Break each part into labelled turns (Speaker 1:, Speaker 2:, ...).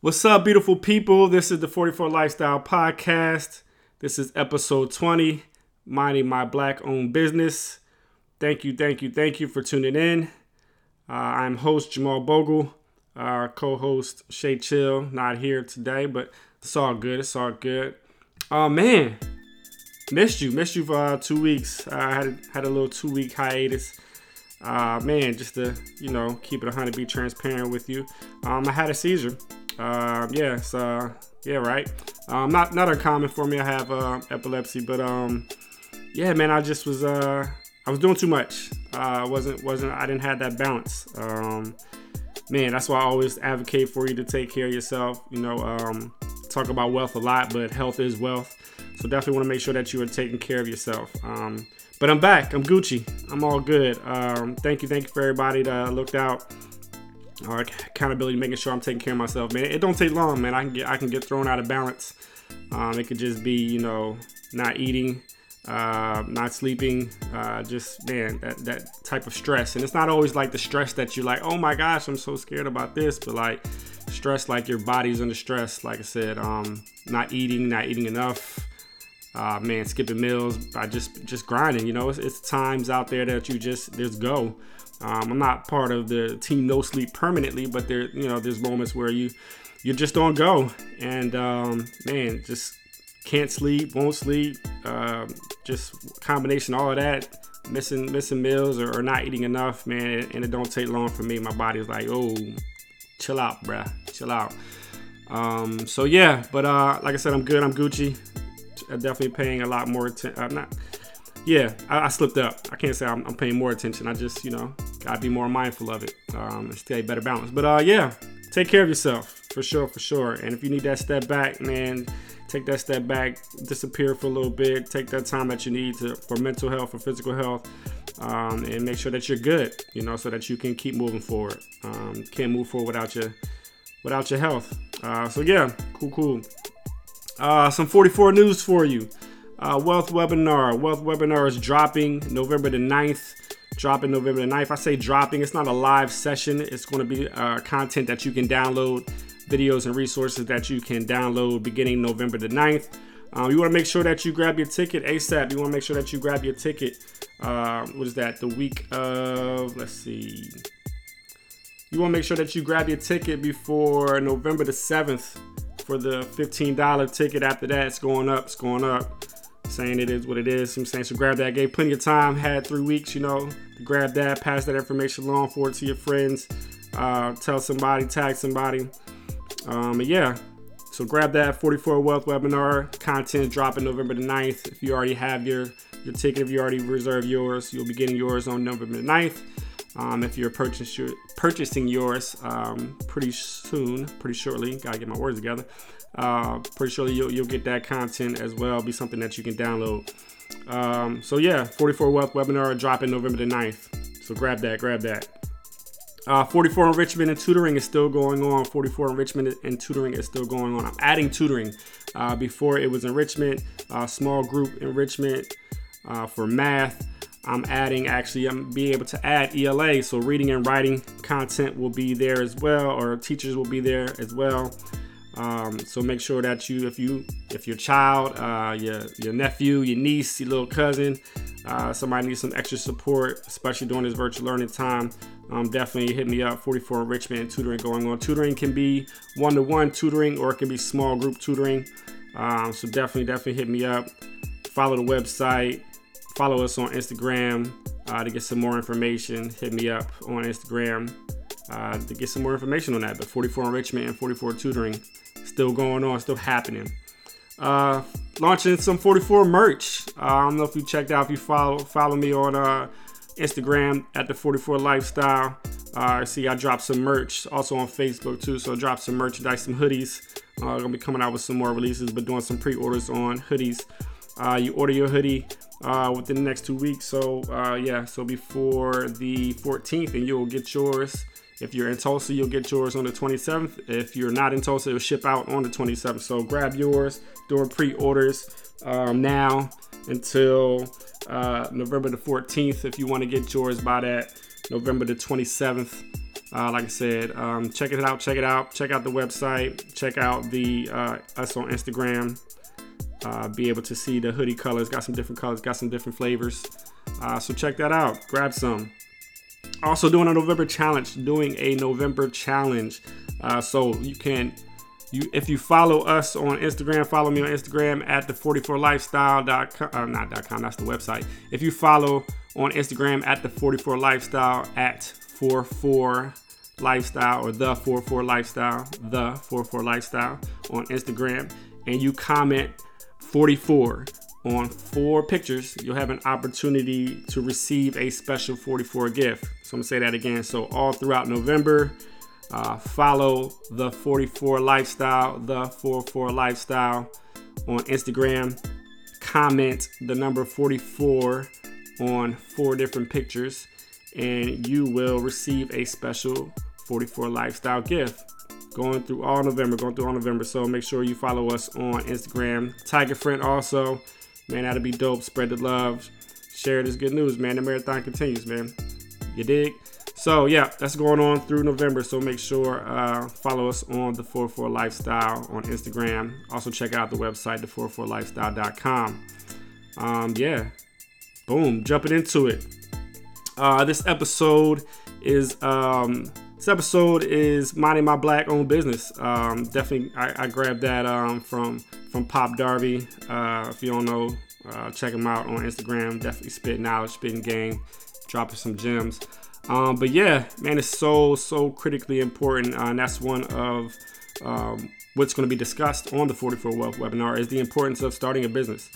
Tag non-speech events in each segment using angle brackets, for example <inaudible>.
Speaker 1: What's up, beautiful people? This is the 44 Lifestyle Podcast. This is episode 20, minding my black owned business. Thank you, thank you, thank you for tuning in. Uh, I'm host Jamal Bogle, our co host Shay Chill, not here today, but it's all good. It's all good. Oh, man, missed you. Missed you for uh, two weeks. I had, had a little two week hiatus uh, man, just to you know keep it 100, be transparent with you. Um, I had a seizure. Uh, yeah, so yeah, right. Um, not not uncommon for me. I have uh, epilepsy, but um, yeah, man, I just was uh, I was doing too much. Uh, wasn't wasn't I didn't have that balance. Um, man, that's why I always advocate for you to take care of yourself. You know, um, talk about wealth a lot, but health is wealth. So definitely want to make sure that you are taking care of yourself. Um, but I'm back. I'm Gucci. I'm all good. Um, thank you, thank you for everybody that looked out. Uh, accountability, making sure I'm taking care of myself, man. It don't take long, man. I can get I can get thrown out of balance. Um, it could just be, you know, not eating, uh, not sleeping, uh, just man, that that type of stress. And it's not always like the stress that you're like, oh my gosh, I'm so scared about this, but like stress, like your body's under stress. Like I said, um, not eating, not eating enough uh, man, skipping meals, I just just grinding. You know, it's, it's times out there that you just just go. Um, I'm not part of the team no sleep permanently, but there, you know, there's moments where you you just don't go, and um, man, just can't sleep, won't sleep, uh, just combination all of that, missing missing meals or, or not eating enough, man, and it don't take long for me. My body's like, oh, chill out, bruh, chill out. Um, so yeah, but uh, like I said, I'm good. I'm Gucci definitely paying a lot more attention. I'm not. Yeah, I, I, slipped up. I can't say I'm, I'm, paying more attention. I just, you know, gotta be more mindful of it um, and stay better balance. But uh, yeah, take care of yourself for sure, for sure. And if you need that step back, man, take that step back, disappear for a little bit, take that time that you need to for mental health, for physical health, um, and make sure that you're good. You know, so that you can keep moving forward. Um, can't move forward without your without your health. Uh, so yeah, cool, cool. Uh, some 44 news for you. Uh, Wealth Webinar. Wealth Webinar is dropping November the 9th. Dropping November the 9th. I say dropping, it's not a live session. It's going to be uh, content that you can download, videos and resources that you can download beginning November the 9th. Um, you want to make sure that you grab your ticket ASAP. You want to make sure that you grab your ticket. Uh, what is that? The week of, let's see. You want to make sure that you grab your ticket before November the 7th for the $15 ticket. After that, it's going up, it's going up. Saying it is what it is. I'm saying so grab that. Gave plenty of time, had three weeks, you know, grab that, pass that information along, forward to your friends, uh, tell somebody, tag somebody. Um, yeah, so grab that 44 Wealth webinar content dropping November the 9th. If you already have your your ticket, if you already reserved yours, you'll be getting yours on November the 9th. Um, if you're purchase your, purchasing yours um, pretty soon, pretty shortly, gotta get my words together. Uh, pretty surely you'll, you'll get that content as well. Be something that you can download. Um, so yeah, 44 Wealth webinar dropping November the 9th. So grab that, grab that. Uh, 44 enrichment and tutoring is still going on. 44 enrichment and tutoring is still going on. I'm adding tutoring. Uh, before it was enrichment, uh, small group enrichment uh, for math. I'm adding actually I'm being able to add ELA so reading and writing content will be there as well or teachers will be there as well um, so make sure that you if you if your child uh, your your nephew your niece your little cousin uh, somebody needs some extra support especially during this virtual learning time um, definitely hit me up 44 enrichment and tutoring going on. Tutoring can be one-to-one tutoring or it can be small group tutoring. Um, so definitely definitely hit me up. Follow the website. Follow us on Instagram uh, to get some more information. Hit me up on Instagram uh, to get some more information on that. But 44 enrichment and 44 tutoring still going on, still happening. Uh, launching some 44 merch. Uh, I don't know if you checked out, if you follow follow me on uh, Instagram at the 44 Lifestyle. Uh, see, I dropped some merch also on Facebook too. So I dropped some merchandise, some hoodies. Uh, gonna be coming out with some more releases, but doing some pre-orders on hoodies. Uh, you order your hoodie uh, within the next two weeks. So uh, yeah, so before the 14th, and you'll get yours. If you're in Tulsa, you'll get yours on the 27th. If you're not in Tulsa, it'll ship out on the 27th. So grab yours, doing pre-orders um, now until uh, November the 14th. If you want to get yours by that November the 27th. Uh, like I said, um, check it out. Check it out. Check out the website. Check out the uh, us on Instagram. Uh, be able to see the hoodie colors. Got some different colors. Got some different flavors. Uh, so check that out. Grab some. Also doing a November challenge. Doing a November challenge. Uh, so you can you if you follow us on Instagram, follow me on Instagram at the 44lifestyle.com uh, not .com, that's the website. If you follow on Instagram at the 44lifestyle at 44 lifestyle or the 44 lifestyle, the 44 lifestyle on Instagram and you comment 44 on four pictures, you'll have an opportunity to receive a special 44 gift. So I'm gonna say that again. So all throughout November, uh, follow the 44 Lifestyle, the 44 Lifestyle on Instagram. Comment the number 44 on four different pictures, and you will receive a special 44 Lifestyle gift. Going through all November, going through all November. So make sure you follow us on Instagram. Tiger Friend also. Man, that'll be dope. Spread the love. Share this good news, man. The marathon continues, man. You dig? So yeah, that's going on through November. So make sure uh, follow us on the 44 Lifestyle on Instagram. Also check out the website, the44lifestyle.com. Um, yeah, boom, jumping into it. Uh, this episode is um, this episode is minding my black owned business. Um, definitely, I, I grabbed that um, from from Pop Darby. Uh, if you don't know, uh, check him out on Instagram. Definitely spitting knowledge, spitting game, dropping some gems. Um, but yeah, man, it's so so critically important, uh, and that's one of um, what's going to be discussed on the 44 Wealth webinar is the importance of starting a business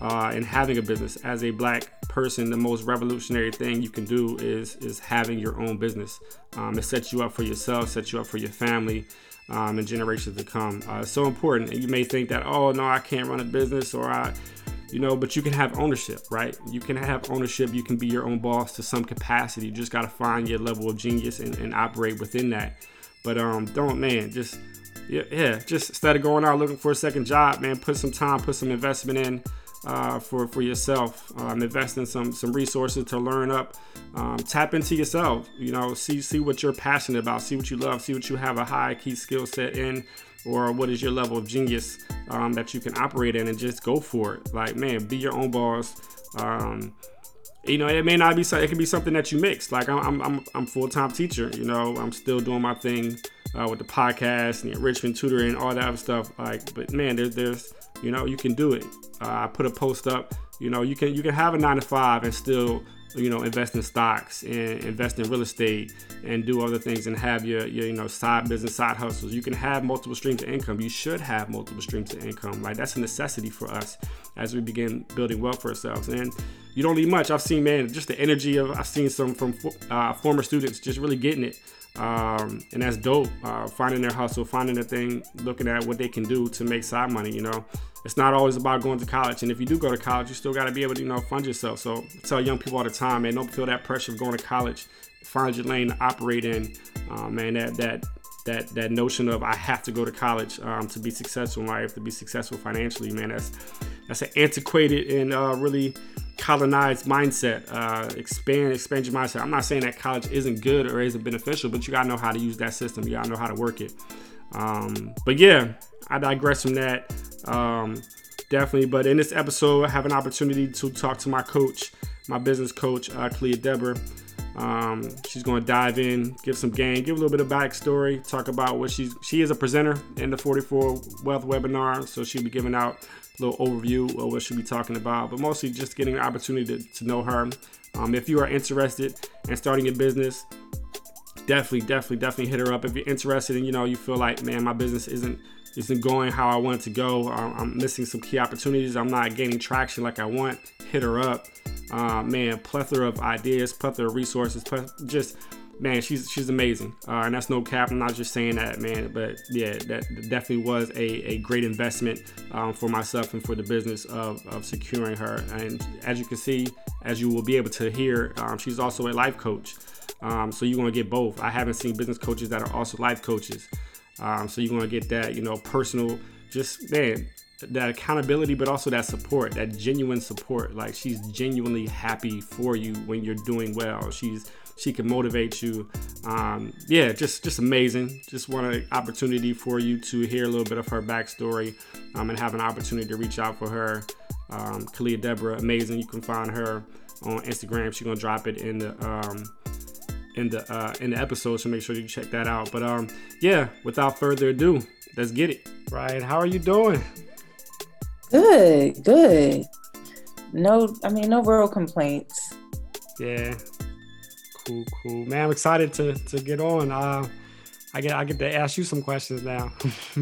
Speaker 1: uh, and having a business. As a black person, the most revolutionary thing you can do is is having your own business. Um, it sets you up for yourself, sets you up for your family. Um, and generations to come. Uh, so important. And you may think that, oh no, I can't run a business, or I, you know, but you can have ownership, right? You can have ownership. You can be your own boss to some capacity. You just got to find your level of genius and, and, operate within that. But um, don't, man, just yeah, yeah, just instead of going out looking for a second job, man, put some time, put some investment in uh, for for yourself. Um, invest in some some resources to learn up. Um, tap into yourself. You know, see see what you're passionate about. See what you love. See what you have a high key skill set in or what is your level of genius um, that you can operate in and just go for it. Like, man, be your own boss. Um, you know, it may not be, it can be something that you mix. Like, I'm, I'm, I'm full time teacher, you know, I'm still doing my thing uh, with the podcast and the enrichment tutoring, all that other stuff. Like, but man, there's, there's, you know, you can do it. Uh, I put a post up, you know, you can, you can have a nine to five and still you know invest in stocks and invest in real estate and do other things and have your, your you know side business side hustles. You can have multiple streams of income. You should have multiple streams of income like that's a necessity for us as we begin building wealth for ourselves. And you don't need much. I've seen man just the energy of i've seen some from uh, former students just really getting it um, and that's dope uh, finding their hustle finding their thing looking at what they can do to make side money you know it's not always about going to college. And if you do go to college, you still got to be able to, you know, fund yourself. So I tell young people all the time, man, don't feel that pressure of going to college. Find your lane to operate in. Uh, man, that that that that notion of I have to go to college um, to be successful in life, to be successful financially, man, that's that's an antiquated and uh, really colonized mindset. Uh, expand expand your mindset. I'm not saying that college isn't good or isn't beneficial, but you gotta know how to use that system. You gotta know how to work it. Um, but yeah, I digress from that. Um, definitely. But in this episode, I have an opportunity to talk to my coach, my business coach, uh, Khalia Deborah. Um, she's going to dive in, give some game, give a little bit of backstory, talk about what she's. She is a presenter in the 44 Wealth webinar, so she'll be giving out little overview of what she'll be talking about, but mostly just getting an opportunity to, to know her. Um, if you are interested in starting a business, definitely, definitely, definitely hit her up. If you're interested and you know you feel like, man, my business isn't isn't going how I want it to go. I'm missing some key opportunities. I'm not gaining traction like I want. Hit her up. Uh, man, plethora of ideas, plethora of resources, just man, she's she's amazing. Uh, and that's no cap. I'm not just saying that, man. But yeah, that definitely was a, a great investment um, for myself and for the business of, of securing her. And as you can see, as you will be able to hear, um, she's also a life coach. Um, so you're gonna get both. I haven't seen business coaches that are also life coaches. Um, so you're gonna get that, you know, personal, just man, that accountability, but also that support, that genuine support. Like she's genuinely happy for you when you're doing well. She's she can motivate you. Um, yeah, just just amazing. Just want an opportunity for you to hear a little bit of her backstory um, and have an opportunity to reach out for her. Um, Khalia Deborah, amazing. You can find her on Instagram. She's gonna drop it in the um, in the uh, in the episode, so make sure you check that out. But um, yeah, without further ado, let's get it. Right, how are you doing?
Speaker 2: Good, good. No, I mean no real complaints.
Speaker 1: Yeah, cool, cool, man. I'm excited to to get on. Uh, I get I get to ask you some questions now.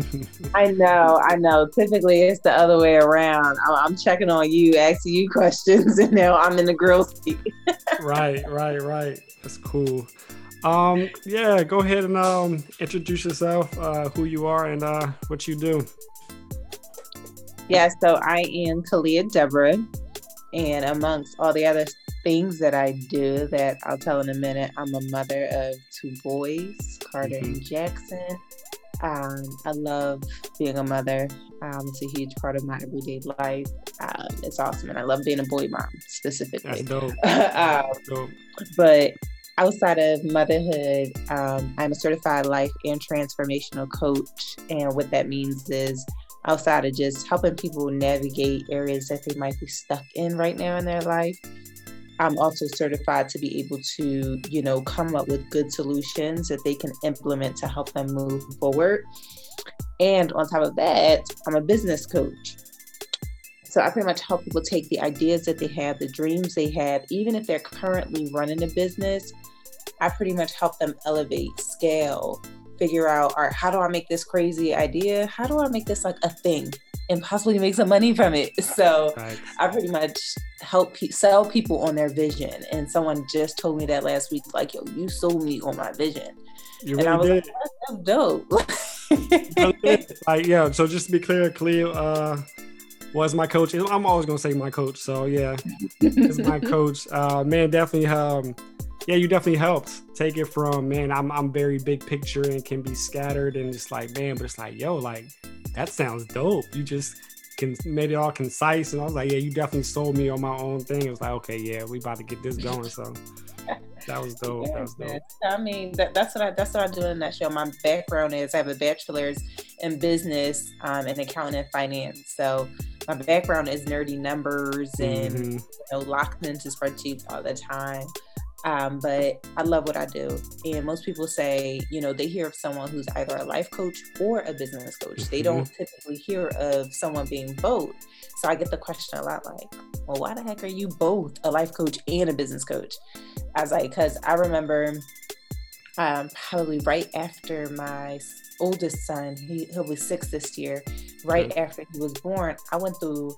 Speaker 1: <laughs>
Speaker 2: I know, I know. Typically, it's the other way around. I'm checking on you, asking you <laughs> questions, and now I'm in the grill seat. <laughs>
Speaker 1: right, right, right. That's cool. Um, yeah, go ahead and um, introduce yourself, uh, who you are, and uh, what you do.
Speaker 2: Yeah, so I am Khalia Deborah, and amongst all the other things that I do that I'll tell in a minute. I'm a mother of two boys, Carter mm-hmm. and Jackson. Um, I love being a mother. Um, it's a huge part of my everyday life. Um, it's awesome, and I love being a boy mom specifically.
Speaker 1: That's dope. <laughs>
Speaker 2: um, dope. But outside of motherhood, um, I'm a certified life and transformational coach, and what that means is outside of just helping people navigate areas that they might be stuck in right now in their life, I'm also certified to be able to, you know, come up with good solutions that they can implement to help them move forward. And on top of that, I'm a business coach. So I pretty much help people take the ideas that they have, the dreams they have, even if they're currently running a business, I pretty much help them elevate, scale, figure out, all right, how do I make this crazy idea? How do I make this like a thing? And possibly make some money from it. So right. I pretty much help pe- sell people on their vision. And someone just told me that last week, like, yo, you sold me on my vision.
Speaker 1: You and really I was did.
Speaker 2: like, that's
Speaker 1: dope. like, yeah. So just to be clear, Khalia uh, was my coach. I'm always gonna say my coach. So yeah, it's my <laughs> coach. Uh, man, definitely. Um, yeah, you definitely helped take it from man. I'm I'm very big picture and can be scattered and just like man, but it's like yo, like that sounds dope. You just can made it all concise, and I was like, yeah, you definitely sold me on my own thing. It was like, okay, yeah, we about to get this going. So <laughs> that was dope. that was dope.
Speaker 2: I mean, that, that's what I that's what I do in that show. My background is I have a bachelor's in business um, and accounting and finance. So my background is nerdy numbers and mm-hmm. you know locked into spreadsheets all the time. Um, but I love what I do. And most people say, you know, they hear of someone who's either a life coach or a business coach. Mm-hmm. They don't typically hear of someone being both. So I get the question a lot like, well, why the heck are you both a life coach and a business coach? I was like, because I remember um, probably right after my oldest son, he, he'll be six this year, right mm-hmm. after he was born, I went through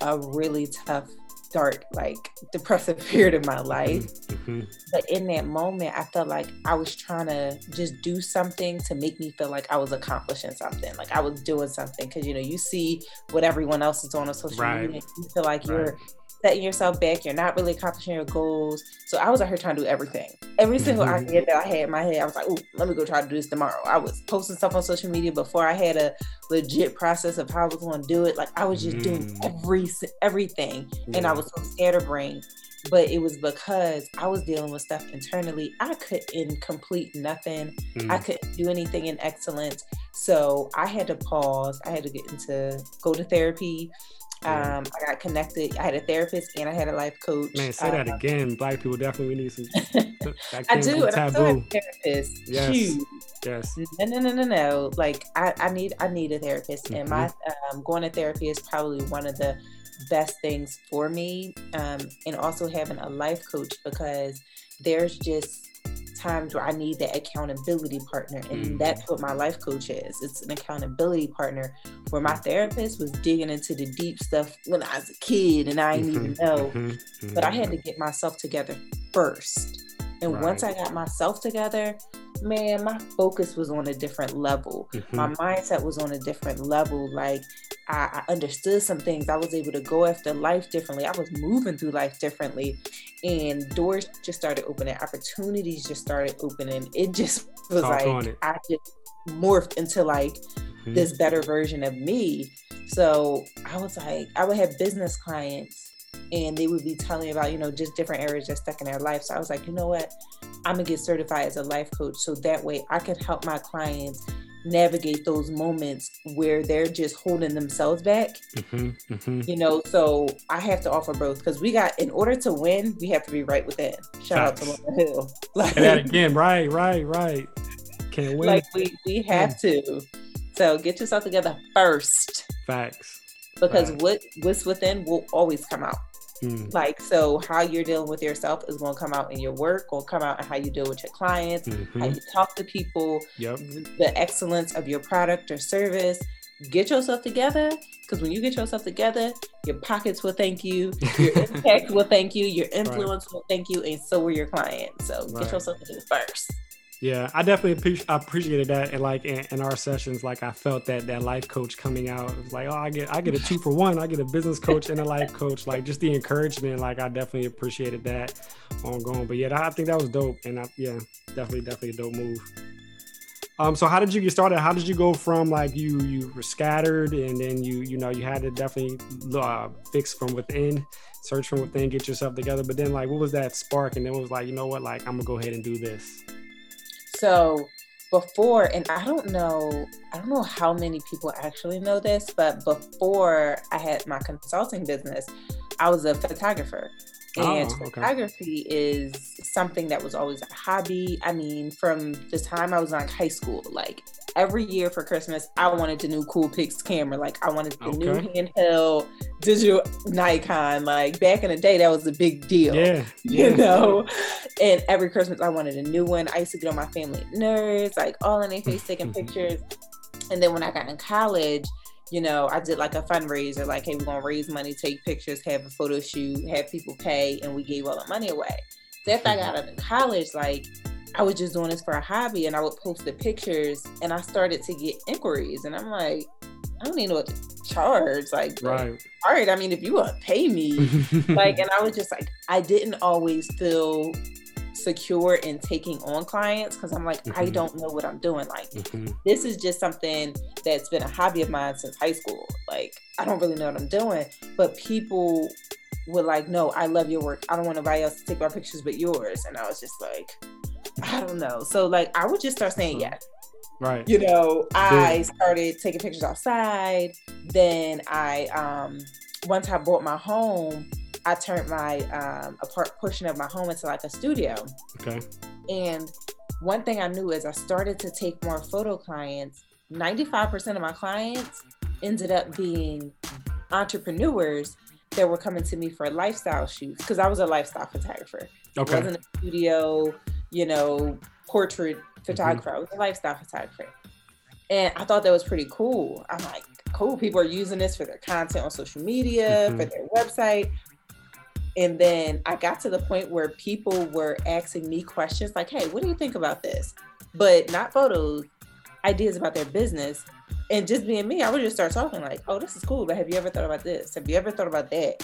Speaker 2: a really tough dark, like depressive <laughs> period of my mm-hmm, life. Mm-hmm. But in that moment, I felt like I was trying to just do something to make me feel like I was accomplishing something, like I was doing something. Because you know, you see what everyone else is doing on social right. media, you feel like right. you're setting yourself back. You're not really accomplishing your goals. So I was out here trying to do everything. Every single mm-hmm. idea that I had in my head, I was like, oh, let me go try to do this tomorrow. I was posting stuff on social media before I had a legit process of how I was going to do it. Like I was just mm. doing every everything, yeah. and I was so scatterbrained. But it was because I was dealing with stuff internally. I couldn't complete nothing. Mm. I couldn't do anything in excellence. So I had to pause. I had to get into go to therapy. Um, I got connected. I had a therapist and I had a life coach.
Speaker 1: Man, say that um, again. Black people definitely need some. <laughs>
Speaker 2: I do. And I still have a therapist.
Speaker 1: Yes. Yes.
Speaker 2: No, no, no, no, no. Like I, I need, I need a therapist, mm-hmm. and my mm-hmm. um, going to therapy is probably one of the best things for me. Um, and also having a life coach because there's just times where I need that accountability partner. And mm. that's what my life coach is. It's an accountability partner where my therapist was digging into the deep stuff when I was a kid and I didn't even mm-hmm. know. Mm-hmm. But I had to get myself together first. And right. once I got myself together, man, my focus was on a different level. Mm-hmm. My mindset was on a different level. Like I, I, understood some things. I was able to go after life differently. I was moving through life differently. And doors just started opening, opportunities just started opening. It just <laughs> was Talk like I just morphed into like mm-hmm. this better version of me. So I was like, I would have business clients and they would be telling me about, you know, just different areas just stuck in their life. So I was like, you know what? I'm gonna get certified as a life coach so that way I can help my clients navigate those moments where they're just holding themselves back. Mm-hmm, mm-hmm. You know, so I have to offer both because we got in order to win, we have to be right within. Shout Facts. out to Lauryn Hill. <laughs>
Speaker 1: Like and that again, right, right, right. Can't win.
Speaker 2: Like we we have yeah. to. So get yourself together first.
Speaker 1: Facts.
Speaker 2: Because what what's within will always come out. Mm. Like, so how you're dealing with yourself is going to come out in your work, will come out in how you deal with your clients, mm-hmm. how you talk to people,
Speaker 1: yep.
Speaker 2: the excellence of your product or service. Get yourself together because when you get yourself together, your pockets will thank you, your <laughs> impact will thank you, your influence right. will thank you, and so will your clients. So right. get yourself together first.
Speaker 1: Yeah, I definitely I appreciated that, and like in, in, our sessions, like I felt that that life coach coming out. Was like, oh, I get I get a two for one. I get a business coach and a life coach. Like just the encouragement. Like I definitely appreciated that ongoing. But yeah, I think that was dope, and I, yeah, definitely definitely a dope move. Um, so how did you get started? How did you go from like you you were scattered, and then you you know you had to definitely uh, fix from within, search from within, get yourself together. But then like, what was that spark? And then it was like, you know what? Like I'm gonna go ahead and do this.
Speaker 2: So before, and I don't know, I don't know how many people actually know this, but before I had my consulting business, I was a photographer. And oh, okay. photography is something that was always a hobby. I mean, from the time I was in like high school, like every year for Christmas, I wanted the new Coolpix camera. Like I wanted the okay. new handheld digital Nikon. Like back in the day, that was a big deal.
Speaker 1: Yeah, <laughs>
Speaker 2: yeah. You know? And every Christmas I wanted a new one. I used to get on my family nerves, like all in their <laughs> face taking pictures. And then when I got in college, you know, I did like a fundraiser, like, hey, we're gonna raise money, take pictures, have a photo shoot, have people pay, and we gave all the money away. So after I got out of college, like I was just doing this for a hobby and I would post the pictures and I started to get inquiries and I'm like, I don't even know what to charge. Like,
Speaker 1: right.
Speaker 2: all right, I mean, if you want to pay me, <laughs> like, and I was just like, I didn't always feel secure in taking on clients because I'm like, mm-hmm. I don't know what I'm doing. Like, mm-hmm. this is just something that's been a hobby of mine since high school. Like, I don't really know what I'm doing, but people were like, no, I love your work. I don't want nobody else to take my pictures but yours. And I was just like, I don't know. So, like, I would just start saying mm-hmm. yes.
Speaker 1: Right.
Speaker 2: You know, I started taking pictures outside. Then I, um, once I bought my home, I turned my um, a part portion of my home into like a studio.
Speaker 1: Okay.
Speaker 2: And one thing I knew is I started to take more photo clients. 95% of my clients ended up being entrepreneurs that were coming to me for lifestyle shoots because I was a lifestyle photographer.
Speaker 1: Okay. I
Speaker 2: wasn't a studio, you know, portrait photographer. Mm-hmm. I was a lifestyle photographer. And I thought that was pretty cool. I'm like, cool, people are using this for their content on social media, mm-hmm. for their website. And then I got to the point where people were asking me questions like, hey, what do you think about this? But not photos, ideas about their business. And just being me, I would just start talking like, oh, this is cool, but have you ever thought about this? Have you ever thought about that?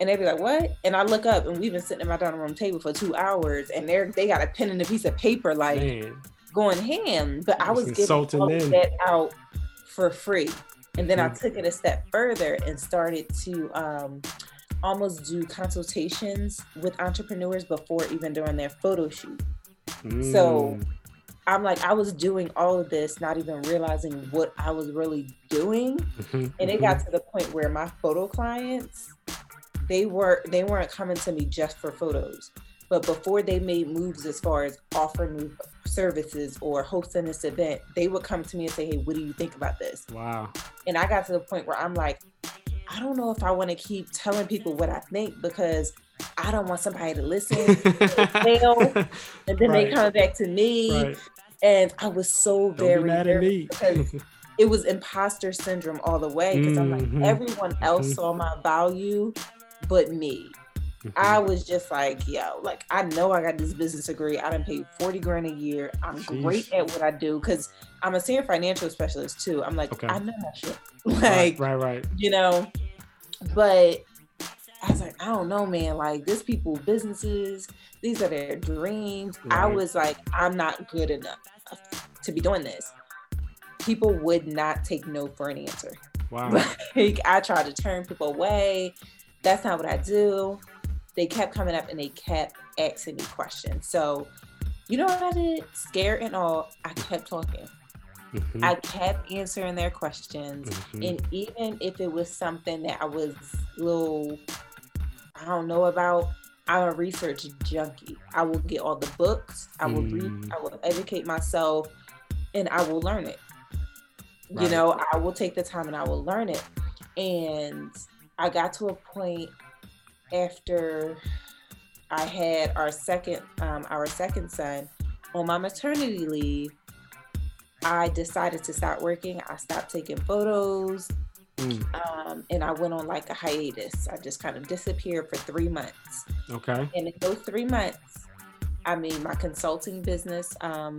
Speaker 2: And they'd be like, what? And I look up and we've been sitting at my dining room table for two hours and they're they got a pen and a piece of paper like Man. going ham. But I was giving all that out for free. And then mm-hmm. I took it a step further and started to um, almost do consultations with entrepreneurs before even during their photo shoot. Mm. So I'm like, I was doing all of this, not even realizing what I was really doing. Mm-hmm, and it got mm-hmm. to the point where my photo clients, they were they weren't coming to me just for photos. But before they made moves as far as offering services or hosting this event, they would come to me and say, Hey, what do you think about this?
Speaker 1: Wow.
Speaker 2: And I got to the point where I'm like, I don't know if I want to keep telling people what I think because I don't want somebody to listen <laughs> fail, and then right. they come back to me. Right. And I was so very, very <laughs> because it was imposter syndrome all the way because mm-hmm. I'm like mm-hmm. everyone else mm-hmm. saw my value but me. Mm-hmm. I was just like, yo, like I know I got this business degree. I done paid 40 grand a year. I'm Jeez. great at what I do because I'm a senior financial specialist too. I'm like, okay. I know my shit. <laughs>
Speaker 1: Like, right, right, right.
Speaker 2: You know, but I was like, I don't know, man. Like, this people businesses, these are their dreams. Right. I was like, I'm not good enough to be doing this. People would not take no for an answer.
Speaker 1: Wow. <laughs>
Speaker 2: like, I tried to turn people away. That's not what I do. They kept coming up and they kept asking me questions. So You know what I did? Scared and all, I kept talking. Mm-hmm. I kept answering their questions. Mm-hmm. And even if it was something that I was a little, I don't know about, I'm a research junkie. I will get all the books, I will mm. read, I will educate myself, and I will learn it. Right. You know, I will take the time and I will learn it. And I got to a point after I had our second um, our second son on my maternity leave. I decided to stop working. I stopped taking photos. Mm. Um, and I went on like a hiatus. I just kind of disappeared for three months.
Speaker 1: Okay.
Speaker 2: And in those three months, I mean, my consulting business, um,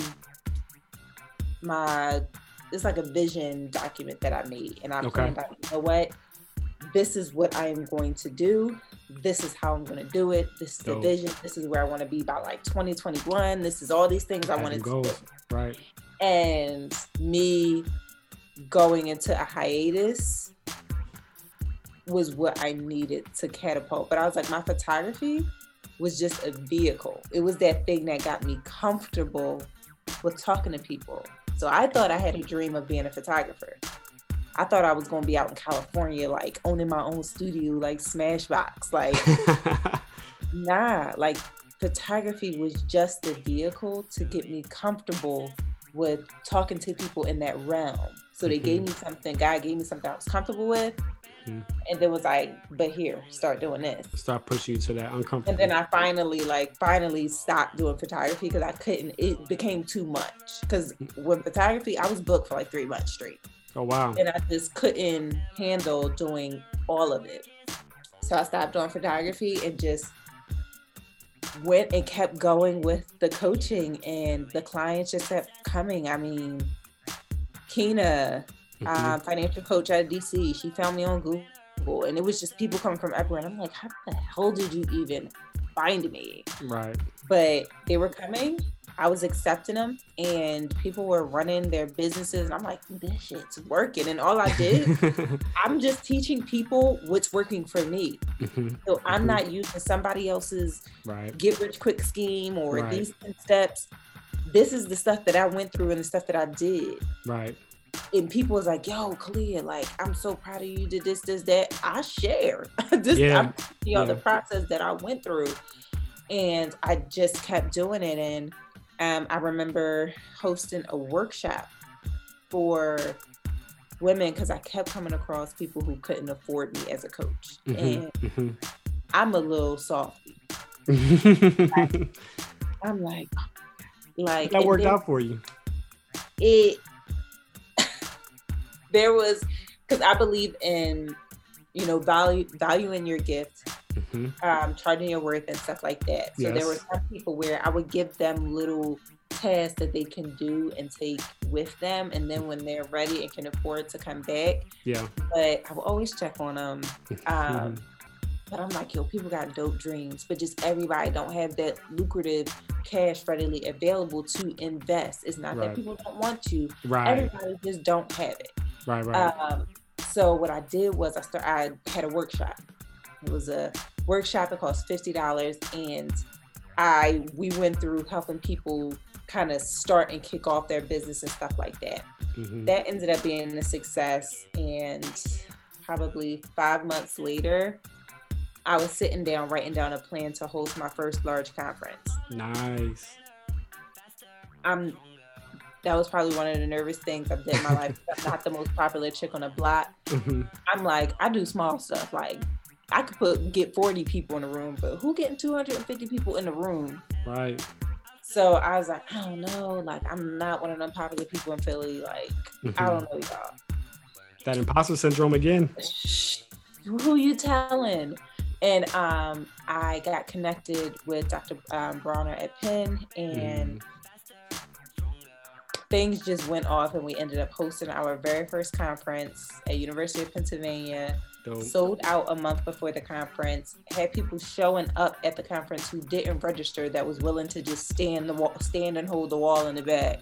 Speaker 2: my it's like a vision document that I made, and I okay. planned out. You know what? This is what I am going to do. This is how I'm going to do it. This is the Dope. vision. This is where I want to be by like 2021. This is all these things I want to do.
Speaker 1: Right.
Speaker 2: And me going into a hiatus was what I needed to catapult. But I was like, my photography was just a vehicle. It was that thing that got me comfortable with talking to people. So I thought I had a dream of being a photographer. I thought I was gonna be out in California, like owning my own studio, like Smashbox. Like, <laughs> nah, like photography was just the vehicle to get me comfortable with talking to people in that realm. So they mm-hmm. gave me something, God gave me something I was comfortable with. Mm-hmm. And then was like, but here, start doing this.
Speaker 1: Start pushing you to that uncomfortable.
Speaker 2: And then I finally, like, finally stopped doing photography because I couldn't. It became too much. Because when photography, I was booked for like three months straight.
Speaker 1: Oh wow!
Speaker 2: And I just couldn't handle doing all of it. So I stopped doing photography and just went and kept going with the coaching, and the clients just kept coming. I mean, Kina, mm-hmm. uh, financial coach at DC, she found me on Google, and it was just people coming from everywhere. And I'm like, how the hell did you even find me?
Speaker 1: Right.
Speaker 2: But they were coming. I was accepting them, and people were running their businesses. And I'm like, this shit's working. And all I did, <laughs> I'm just teaching people what's working for me. Mm-hmm. So I'm mm-hmm. not using somebody else's
Speaker 1: right.
Speaker 2: get rich quick scheme or right. these steps this is the stuff that I went through and the stuff that I did.
Speaker 1: Right.
Speaker 2: And people was like, yo, Khalia, like, I'm so proud of you, did this, this, that. I share. <laughs> this yeah. I'm, you know, yeah. the process that I went through. And I just kept doing it. And um, I remember hosting a workshop for women because I kept coming across people who couldn't afford me as a coach. Mm-hmm. And mm-hmm. I'm a little softy. like, <laughs> I'm like, like
Speaker 1: that worked out for you.
Speaker 2: It <laughs> there was because I believe in you know value valuing your gift, mm-hmm. um, charging your worth and stuff like that. So yes. there were some people where I would give them little tasks that they can do and take with them, and then when they're ready and can afford to come back,
Speaker 1: yeah.
Speaker 2: But I will always check on them. <laughs> Um, but I'm like, yo, people got dope dreams, but just everybody don't have that lucrative cash readily available to invest. It's not right. that people don't want to.
Speaker 1: Right.
Speaker 2: Everybody just don't have it.
Speaker 1: Right, right. Um,
Speaker 2: so what I did was I start I had a workshop. It was a workshop. It cost fifty dollars, and I we went through helping people kind of start and kick off their business and stuff like that. Mm-hmm. That ended up being a success, and probably five months later, I was sitting down writing down a plan to host my first large conference.
Speaker 1: Nice.
Speaker 2: I'm that was probably one of the nervous things I've done in my life. I'm <laughs> not the most popular chick on the block. Mm-hmm. I'm like, I do small stuff. Like I could put get 40 people in the room, but who getting 250 people in the room?
Speaker 1: Right.
Speaker 2: So I was like, I don't know. Like I'm not one of them popular people in Philly. Like mm-hmm. I don't know y'all.
Speaker 1: That imposter syndrome again.
Speaker 2: Who you telling? and um, I got connected with Dr. Um, Bronner at Penn, and mm. things just went off, and we ended up hosting our very first conference at University of Pennsylvania. Dope. Sold out a month before the conference. Had people showing up at the conference who didn't register that was willing to just stand the wall, stand and hold the wall in the back.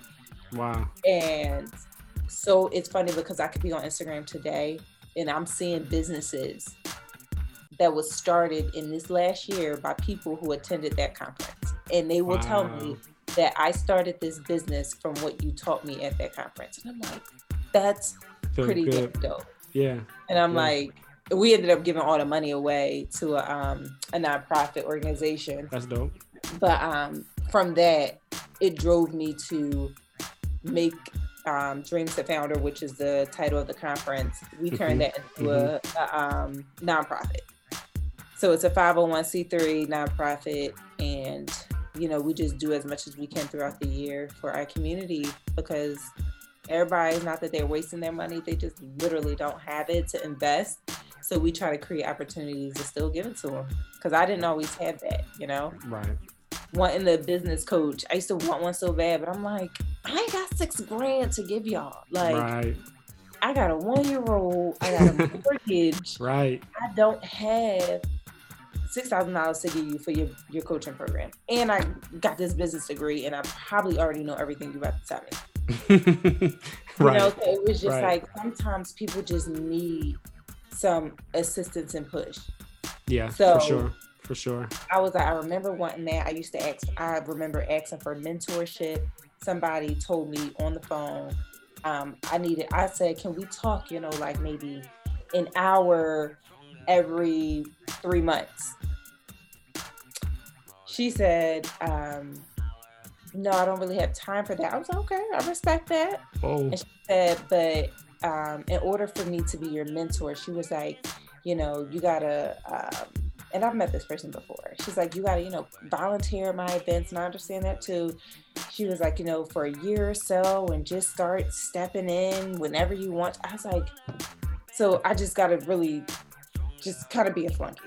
Speaker 1: Wow.
Speaker 2: And so it's funny because I could be on Instagram today and I'm seeing businesses that was started in this last year by people who attended that conference. And they will wow. tell me that I started this business from what you taught me at that conference. And I'm like, that's pretty good. dope.
Speaker 1: Yeah.
Speaker 2: And I'm
Speaker 1: yeah.
Speaker 2: like, we ended up giving all the money away to a, um, a nonprofit organization.
Speaker 1: That's dope.
Speaker 2: But um, from that, it drove me to make um, Dreams to Founder, which is the title of the conference. We turned mm-hmm. that into mm-hmm. a, a um, nonprofit. So it's a 501c3 nonprofit, and you know we just do as much as we can throughout the year for our community because everybody's not that they're wasting their money; they just literally don't have it to invest. So we try to create opportunities to still give it to them because I didn't always have that, you know.
Speaker 1: Right.
Speaker 2: Wanting the business coach, I used to want one so bad, but I'm like, I ain't got six grand to give y'all. Like, right. I got a one year old, I got a <laughs> mortgage.
Speaker 1: right.
Speaker 2: I don't have six thousand dollars to give you for your, your coaching program. And I got this business degree and I probably already know everything you're about to tell me. <laughs> right. You know, so it was just right. like sometimes people just need some assistance and push.
Speaker 1: Yeah, so, for sure. For sure.
Speaker 2: I was like, I remember wanting that. I used to ask I remember asking for mentorship. Somebody told me on the phone, um, I needed I said, Can we talk, you know, like maybe an hour every three months. She said, um, no, I don't really have time for that. I was like, okay, I respect that. Oh. And she said, but um, in order for me to be your mentor, she was like, you know, you gotta, um, and I've met this person before. She's like, you gotta, you know, volunteer at my events, and I understand that too. She was like, you know, for a year or so, and just start stepping in whenever you want. I was like, so I just gotta really just kind of be a flunky.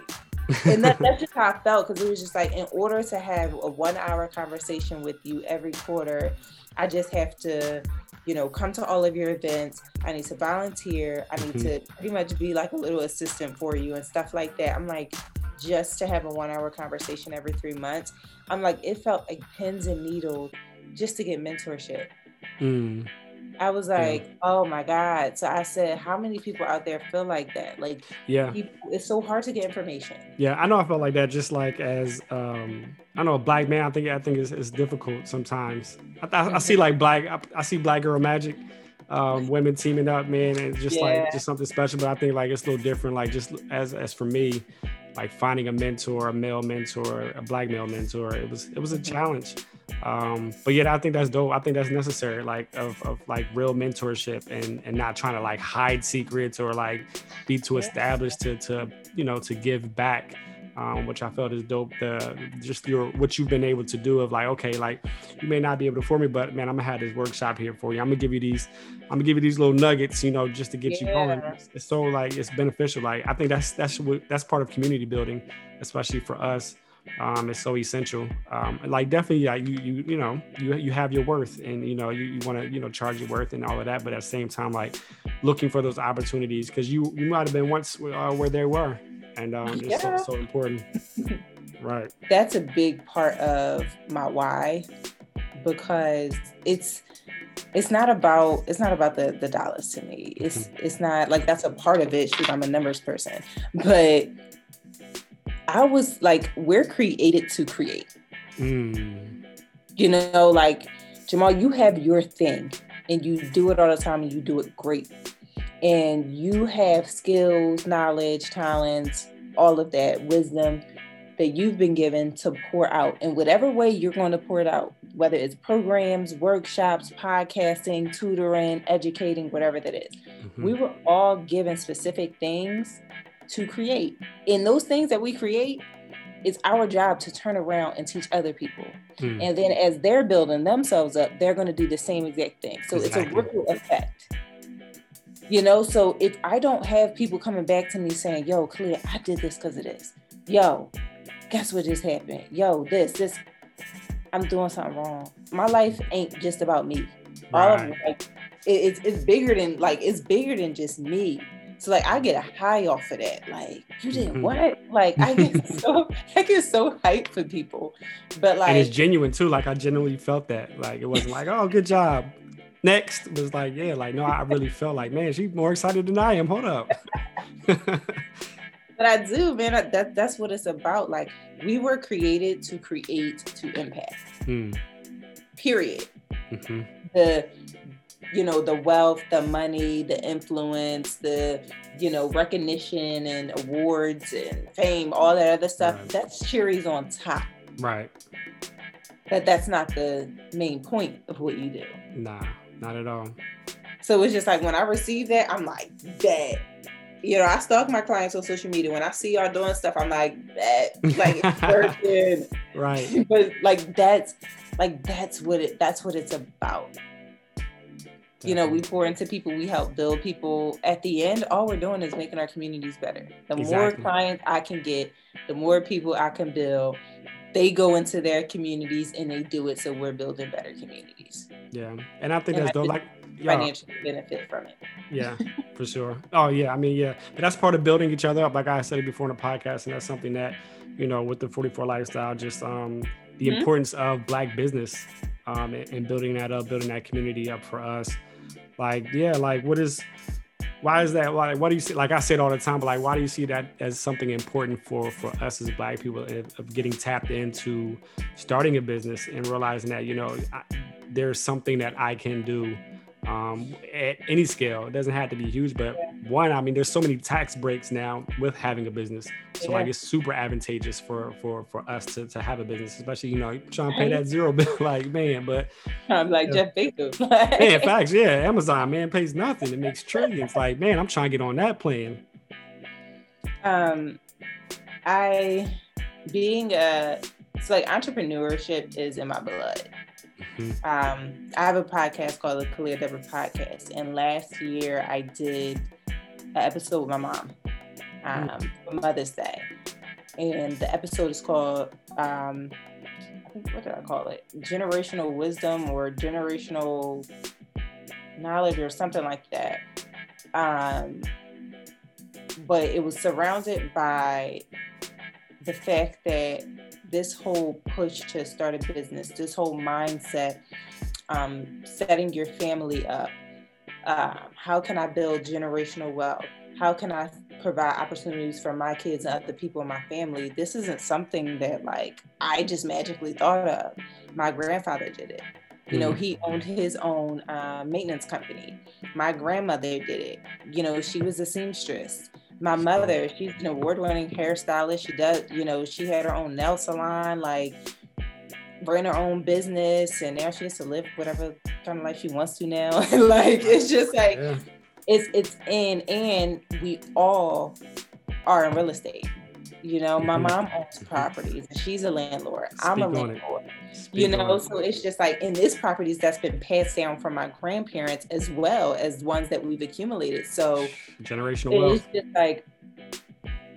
Speaker 2: and that, that's just how I felt because it was just like in order to have a one hour conversation with you every quarter, I just have to, you know, come to all of your events. I need to volunteer. I need mm-hmm. to pretty much be like a little assistant for you and stuff like that. I'm like, just to have a one hour conversation every three months, I'm like, it felt like pins and needles just to get mentorship. Mm. I was like, yeah. oh my God. So I said, how many people out there feel like that? Like,
Speaker 1: yeah,
Speaker 2: people, it's so hard to get information.
Speaker 1: Yeah, I know I felt like that just like as, um, I know a black man, I think, I think it's, it's difficult sometimes. I, I, I see like black, I, I, see black girl magic, um, women teaming up, man, and just yeah. like, just something special. But I think like it's a little different. Like just as, as for me, like finding a mentor, a male mentor, a black male mentor, it was, it was a mm-hmm. challenge. Um, but yeah, I think that's dope. I think that's necessary, like of, of like real mentorship and and not trying to like hide secrets or like be too established to to you know to give back. Um, which I felt is dope. The just your what you've been able to do of like, okay, like you may not be able to for me, but man, I'm gonna have this workshop here for you. I'm gonna give you these, I'm gonna give you these little nuggets, you know, just to get yeah. you going. It's, it's so like it's beneficial. Like I think that's that's what that's part of community building, especially for us um, is so essential. Um, like definitely, like you, you, you know, you, you have your worth, and you know, you, you want to, you know, charge your worth and all of that. But at the same time, like looking for those opportunities because you, you might have been once uh, where they were, and um, it's yeah. so, so important. <laughs> right.
Speaker 2: That's a big part of my why because it's it's not about it's not about the the dollars to me. It's mm-hmm. it's not like that's a part of it. Shoot, I'm a numbers person, but I was like, we're created to create. Mm. You know, like Jamal, you have your thing and you do it all the time and you do it great. And you have skills, knowledge, talents, all of that, wisdom that you've been given to pour out in whatever way you're going to pour it out, whether it's programs, workshops, podcasting, tutoring, educating, whatever that is. Mm-hmm. We were all given specific things to create. And those things that we create, it's our job to turn around and teach other people. Hmm. And then as they're building themselves up, they're going to do the same exact thing. So exactly. it's a ripple effect. You know, so if I don't have people coming back to me saying, yo, Clear, I did this because of this. Yo, guess what just happened? Yo, this, this, I'm doing something wrong. My life ain't just about me. Right. All of it, like, it, it's, it's bigger than like it's bigger than just me. So like I get a high off of that. Like you did mm-hmm. what? Like I get <laughs> so I get so hyped for people. But like
Speaker 1: and it's genuine too. Like I genuinely felt that. Like it wasn't like oh good job. Next it was like yeah like no I really felt like man she's more excited than I am. Hold up. <laughs>
Speaker 2: but I do man. That that's what it's about. Like we were created to create to impact. Hmm. period. Mm-hmm. The you know the wealth the money the influence the you know recognition and awards and fame all that other stuff right. that's cherries on top
Speaker 1: right
Speaker 2: but that's not the main point of what you do
Speaker 1: nah not at all
Speaker 2: so it's just like when i receive that i'm like that you know, I stalk my clients on social media. When I see y'all doing stuff, I'm like, that, like it's working. <laughs>
Speaker 1: right. <laughs>
Speaker 2: But like that's like that's what it that's what it's about you know, we pour into people, we help build people. At the end, all we're doing is making our communities better. The exactly. more clients I can get, the more people I can build. They go into their communities and they do it, so we're building better communities.
Speaker 1: Yeah, and I think and that's I like
Speaker 2: financial benefit from it.
Speaker 1: Yeah, <laughs> for sure. Oh yeah, I mean yeah, but that's part of building each other up. Like I said it before in the podcast, and that's something that you know with the 44 lifestyle, just um the mm-hmm. importance of black business um and, and building that up, building that community up for us. Like, yeah, like what is why is that? Like what do you see like i said all the time but like why do you see that as something important for for us as black people of, getting tapped into starting a business and realizing that you know I, there's something that i can do um, at any scale. It doesn't have to be huge, but one, I mean, there's so many tax breaks now with having a business. So yeah. like it's super advantageous for for for us to, to have a business, especially you know trying to pay that zero bill, <laughs> like man. But
Speaker 2: I'm like Jeff Bezos.
Speaker 1: man, <laughs> facts, yeah. Amazon man pays nothing. It makes trillions. Like man, I'm trying to get on that plan.
Speaker 2: Um, I being a it's like entrepreneurship is in my blood. Mm-hmm. Um, I have a podcast called the Khalia Deborah Podcast, and last year I did an episode with my mom um, mm. for Mother's Day, and the episode is called um, I think what did I call it? Generational wisdom or generational knowledge or something like that. Um, but it was surrounded by the fact that this whole push to start a business, this whole mindset, um, setting your family up. Uh, how can I build generational wealth? How can I provide opportunities for my kids and other people in my family? This isn't something that like I just magically thought of. My grandfather did it. You know, mm-hmm. he owned his own uh, maintenance company. My grandmother did it. You know, she was a seamstress my mother, she's an award-winning hairstylist. She does, you know, she had her own nail salon, like ran her own business, and now she has to live whatever kind of life she wants to now. <laughs> like it's just like yeah. it's it's in, and we all are in real estate. You know, my mm-hmm. mom owns properties and she's a landlord. Speak I'm a landlord. You know, so it's just like in this properties that's been passed down from my grandparents as well as ones that we've accumulated. So
Speaker 1: generational wealth.
Speaker 2: It's just like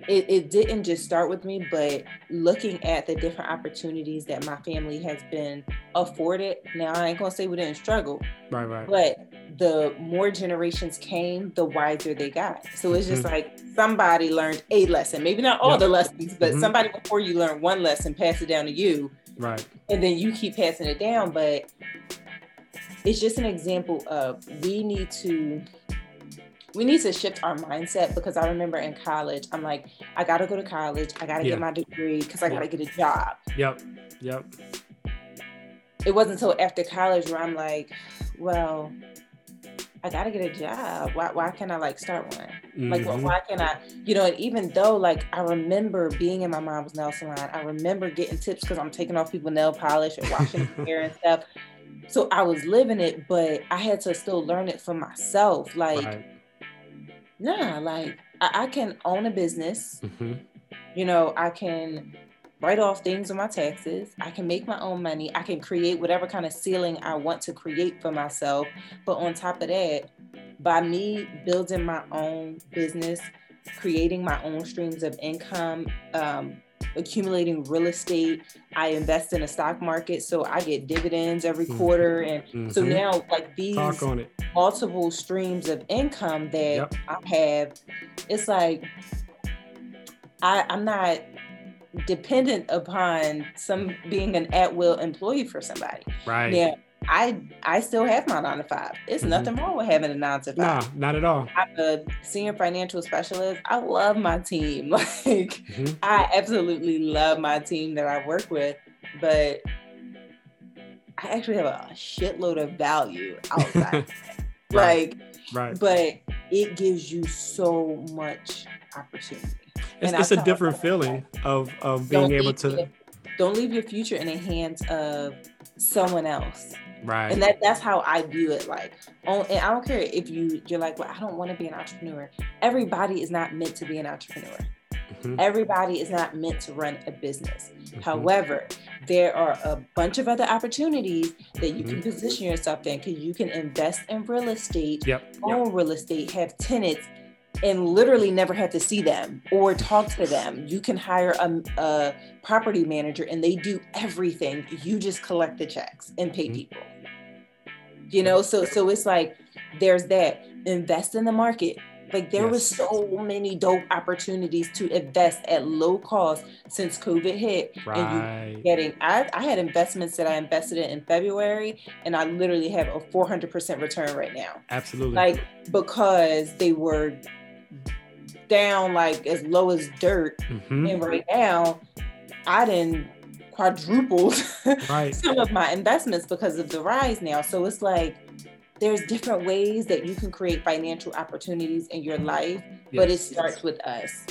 Speaker 2: it, it didn't just start with me, but looking at the different opportunities that my family has been afforded. Now I ain't gonna say we didn't struggle.
Speaker 1: Right, right.
Speaker 2: But the more generations came, the wiser they got. So it's just mm-hmm. like somebody learned a lesson, maybe not all yep. the lessons, but mm-hmm. somebody before you learn one lesson, pass it down to you.
Speaker 1: Right.
Speaker 2: And then you keep passing it down. But it's just an example of we need to we need to shift our mindset because I remember in college, I'm like, I gotta go to college, I gotta yeah. get my degree because I gotta get a job.
Speaker 1: Yep. Yep.
Speaker 2: It wasn't until after college where I'm like, well, I gotta get a job. Why, why can't I like start one? Mm-hmm. Like, well, why can't I, you know, and even though like I remember being in my mom's nail salon, I remember getting tips because I'm taking off people nail polish and washing their <laughs> hair and stuff. So I was living it, but I had to still learn it for myself. Like, right. nah, like I, I, can own a business. Mm-hmm. You know, I can write off things on my taxes. I can make my own money. I can create whatever kind of ceiling I want to create for myself. But on top of that, by me building my own business, creating my own streams of income, um, accumulating real estate. I invest in a stock market, so I get dividends every mm-hmm. quarter. And mm-hmm. so now, like these multiple streams of income that yep. I have, it's like I, I'm not dependent upon some being an at will employee for somebody.
Speaker 1: Right.
Speaker 2: Now, I I still have my nine to five. It's mm-hmm. nothing wrong with having a nine to five.
Speaker 1: No, not at all.
Speaker 2: I'm a senior financial specialist. I love my team. <laughs> Like mm-hmm. I absolutely love my team that I work with. But I actually have a shitload of value outside. <laughs>
Speaker 1: Right.
Speaker 2: like,
Speaker 1: Right.
Speaker 2: but it gives you so much opportunity.
Speaker 1: It's, it's a different feeling of of being able to
Speaker 2: it- don't leave your future in the hands of someone else.
Speaker 1: right.
Speaker 2: And that that's how I view it. Like, on, and I don't care if you you're like, well, I don't want to be an entrepreneur. Everybody is not meant to be an entrepreneur.
Speaker 1: Mhm,
Speaker 2: Everybody is not meant to run a business.
Speaker 1: mhm.
Speaker 2: However, there are a bunch of other opportunities that you can
Speaker 1: Mhm.
Speaker 2: position yourself in because you can invest in real estate,
Speaker 1: Yep. yep.
Speaker 2: own real estate, have tenants, and literally never have to see them or talk to them. You can hire a, a property manager and they do everything. You just collect the checks and pay
Speaker 1: Mhm.
Speaker 2: people. You know, so so it's like there's that. Invest in the market. Like there was so many dope opportunities to invest at low cost since COVID hit. And you
Speaker 1: Right.
Speaker 2: getting I, I had investments that I invested in in February and I literally have a 400% return right now.
Speaker 1: Absolutely.
Speaker 2: Like because they were down like as low as dirt
Speaker 1: Mhm,
Speaker 2: and right now I didn't quadrupled <laughs>
Speaker 1: Right.
Speaker 2: some of my investments because of the rise now. So it's like there's different ways that you can create financial opportunities in your life, but it starts with us.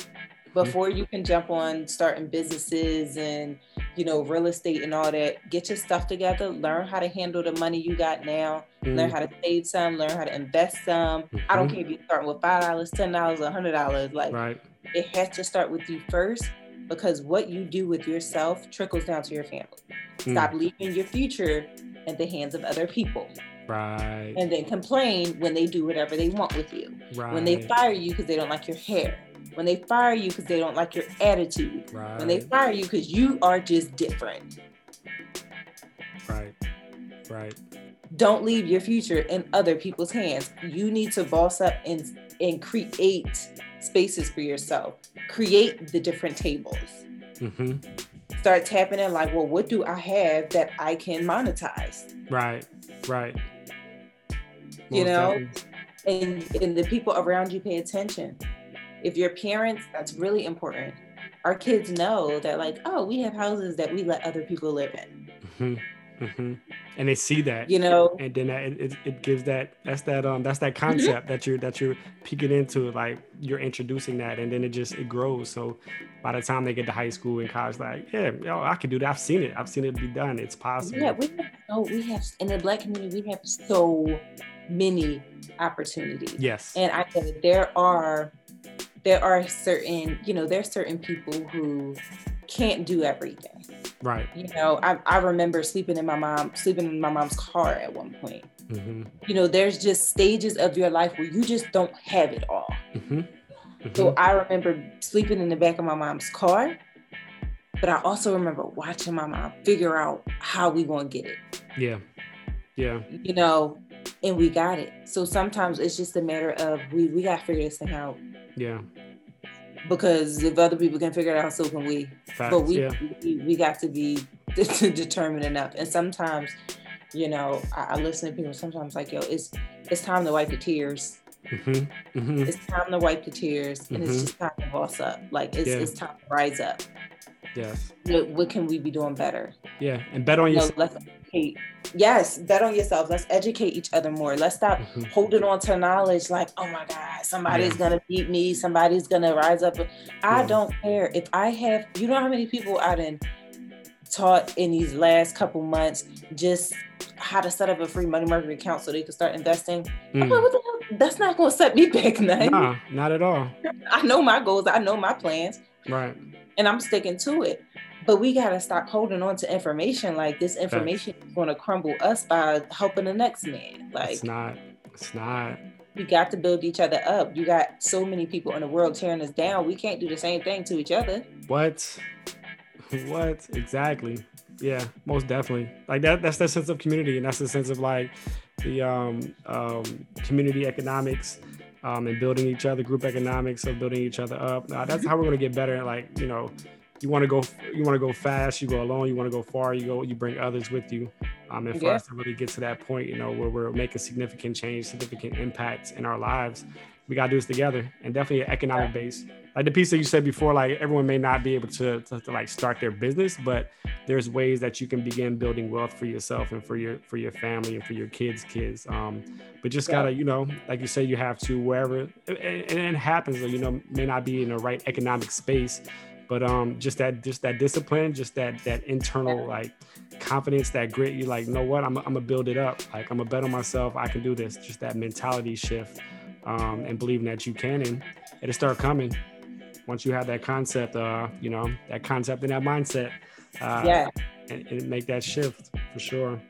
Speaker 2: Before you can jump on starting businesses and you know real estate and all that, get your stuff together, learn how to handle the money you got now, learn
Speaker 1: Mm,
Speaker 2: how to save some, learn how to invest some. I don't
Speaker 1: mhm,
Speaker 2: care if you're starting with five dollars, ten dollars, a hundred dollars, like
Speaker 1: Right.
Speaker 2: it has to start with you first because what you do with yourself trickles down to your family.
Speaker 1: Mm.
Speaker 2: Stop leaving your future in the hands of other people
Speaker 1: Right.
Speaker 2: and then complain when they do whatever they want with you.
Speaker 1: Right.
Speaker 2: When they fire you because they don't like your hair. When they fire you because they don't like your attitude.
Speaker 1: Right.
Speaker 2: When they fire you because you are just different.
Speaker 1: Right. Right.
Speaker 2: Don't leave your future in other people's hands. You need to boss up and and create spaces for yourself. Create the different tables.
Speaker 1: Mm-hmm.
Speaker 2: start tapping in like well what do i have that i can monetize
Speaker 1: Right. Right.
Speaker 2: You know? and and the people around you pay attention if your parents that's really important. Our kids know that like oh we have houses that we let other people live in.
Speaker 1: Hmm hmm And they see that.
Speaker 2: you know?
Speaker 1: And then that, it, it, gives that that's that um that's that concept that you're that you're peeking into like you're introducing that and then it just it grows. So by the time they get to high school and college like yeah yo, i can do that. I've seen it. I've seen it be done. It's possible.
Speaker 2: Yeah we have so we have in the black community we have so many opportunities.
Speaker 1: Yes.
Speaker 2: And I. There are there are certain, you know, there's certain people who can't do everything.
Speaker 1: right
Speaker 2: You know, I, I remember sleeping in my mom, sleeping in my mom's car at one point.
Speaker 1: hmm
Speaker 2: You know, there's just stages of your life where you just don't have it all.
Speaker 1: hmm
Speaker 2: So I remember sleeping in the back of my mom's car, but I also remember watching my mom figure out how we gonna get it.
Speaker 1: yeah yeah
Speaker 2: You know, and we got it. So sometimes it's just a matter of we we gotta figure this thing out.
Speaker 1: yeah
Speaker 2: because if other people can figure it out, so can we.
Speaker 1: Facts,
Speaker 2: but we,
Speaker 1: yeah
Speaker 2: we we got to be <laughs> determined enough. And sometimes, you know, I, I listen to people. Sometimes like, yo, it's it's time to wipe the tears.
Speaker 1: hmm hmm
Speaker 2: It's time to wipe the tears, and
Speaker 1: Mhm.
Speaker 2: it's just time to boss up. Like it's
Speaker 1: Yeah.
Speaker 2: it's time to rise up.
Speaker 1: Yes
Speaker 2: What, what can we be doing better?
Speaker 1: yeah and bet on
Speaker 2: You know,
Speaker 1: yourself
Speaker 2: let's educate. Yes, bet on yourself. Let's educate each other more. Let's stop
Speaker 1: Mhm.
Speaker 2: holding on to knowledge like, oh my God, somebody's
Speaker 1: Yeah.
Speaker 2: gonna beat me, somebody's gonna rise up. I
Speaker 1: Yeah.
Speaker 2: don't care. If I have, you know how many people I done taught in these last couple months just how to set up a free money market account so they can start investing. I'm like,
Speaker 1: Mm.
Speaker 2: what the hell? That's not gonna set me <laughs> back nothing.
Speaker 1: nah not at all <laughs>
Speaker 2: I know my goals, I know my plans,
Speaker 1: right
Speaker 2: and I'm sticking to it. But we gotta stop holding on to information like this information is gonna crumble us by helping the next man. Like
Speaker 1: it's not it's not
Speaker 2: we got to build each other up. You got so many people in the world tearing us down. We can't do the same thing to each other.
Speaker 1: What? <laughs> What exactly? Yeah, most definitely. Like that. That's the sense of community, and that's the sense of like the um, um, community economics um, and building each other, group economics of building each other up. Uh, that's how we're gonna get better. Like you know, you want to go, you want to go fast, you go alone. You want to go far, you go, you bring others with you. Um, and for
Speaker 2: Yeah.
Speaker 1: us to really get to that point, you know, where we're making significant change, significant impacts in our lives, we gotta do this together and definitely an economic base. Like the piece that you said before like everyone may not be able to, to, to, like start their business but there's ways that you can begin building wealth for yourself and for your for your family and for your kids kids. Um but just gotta you know like you say you have to wherever and, and it happens you know may not be in the right economic space but um just that just that discipline just that that internal like confidence that grit you like know what? I'm, I'm gonna build it up. Like i'm gonna bet on myself. I can do this. Just that mentality shift um, and believing that you can and it'll start coming once you have that concept uh you know that concept and that mindset uh yeah and, and make that shift for sure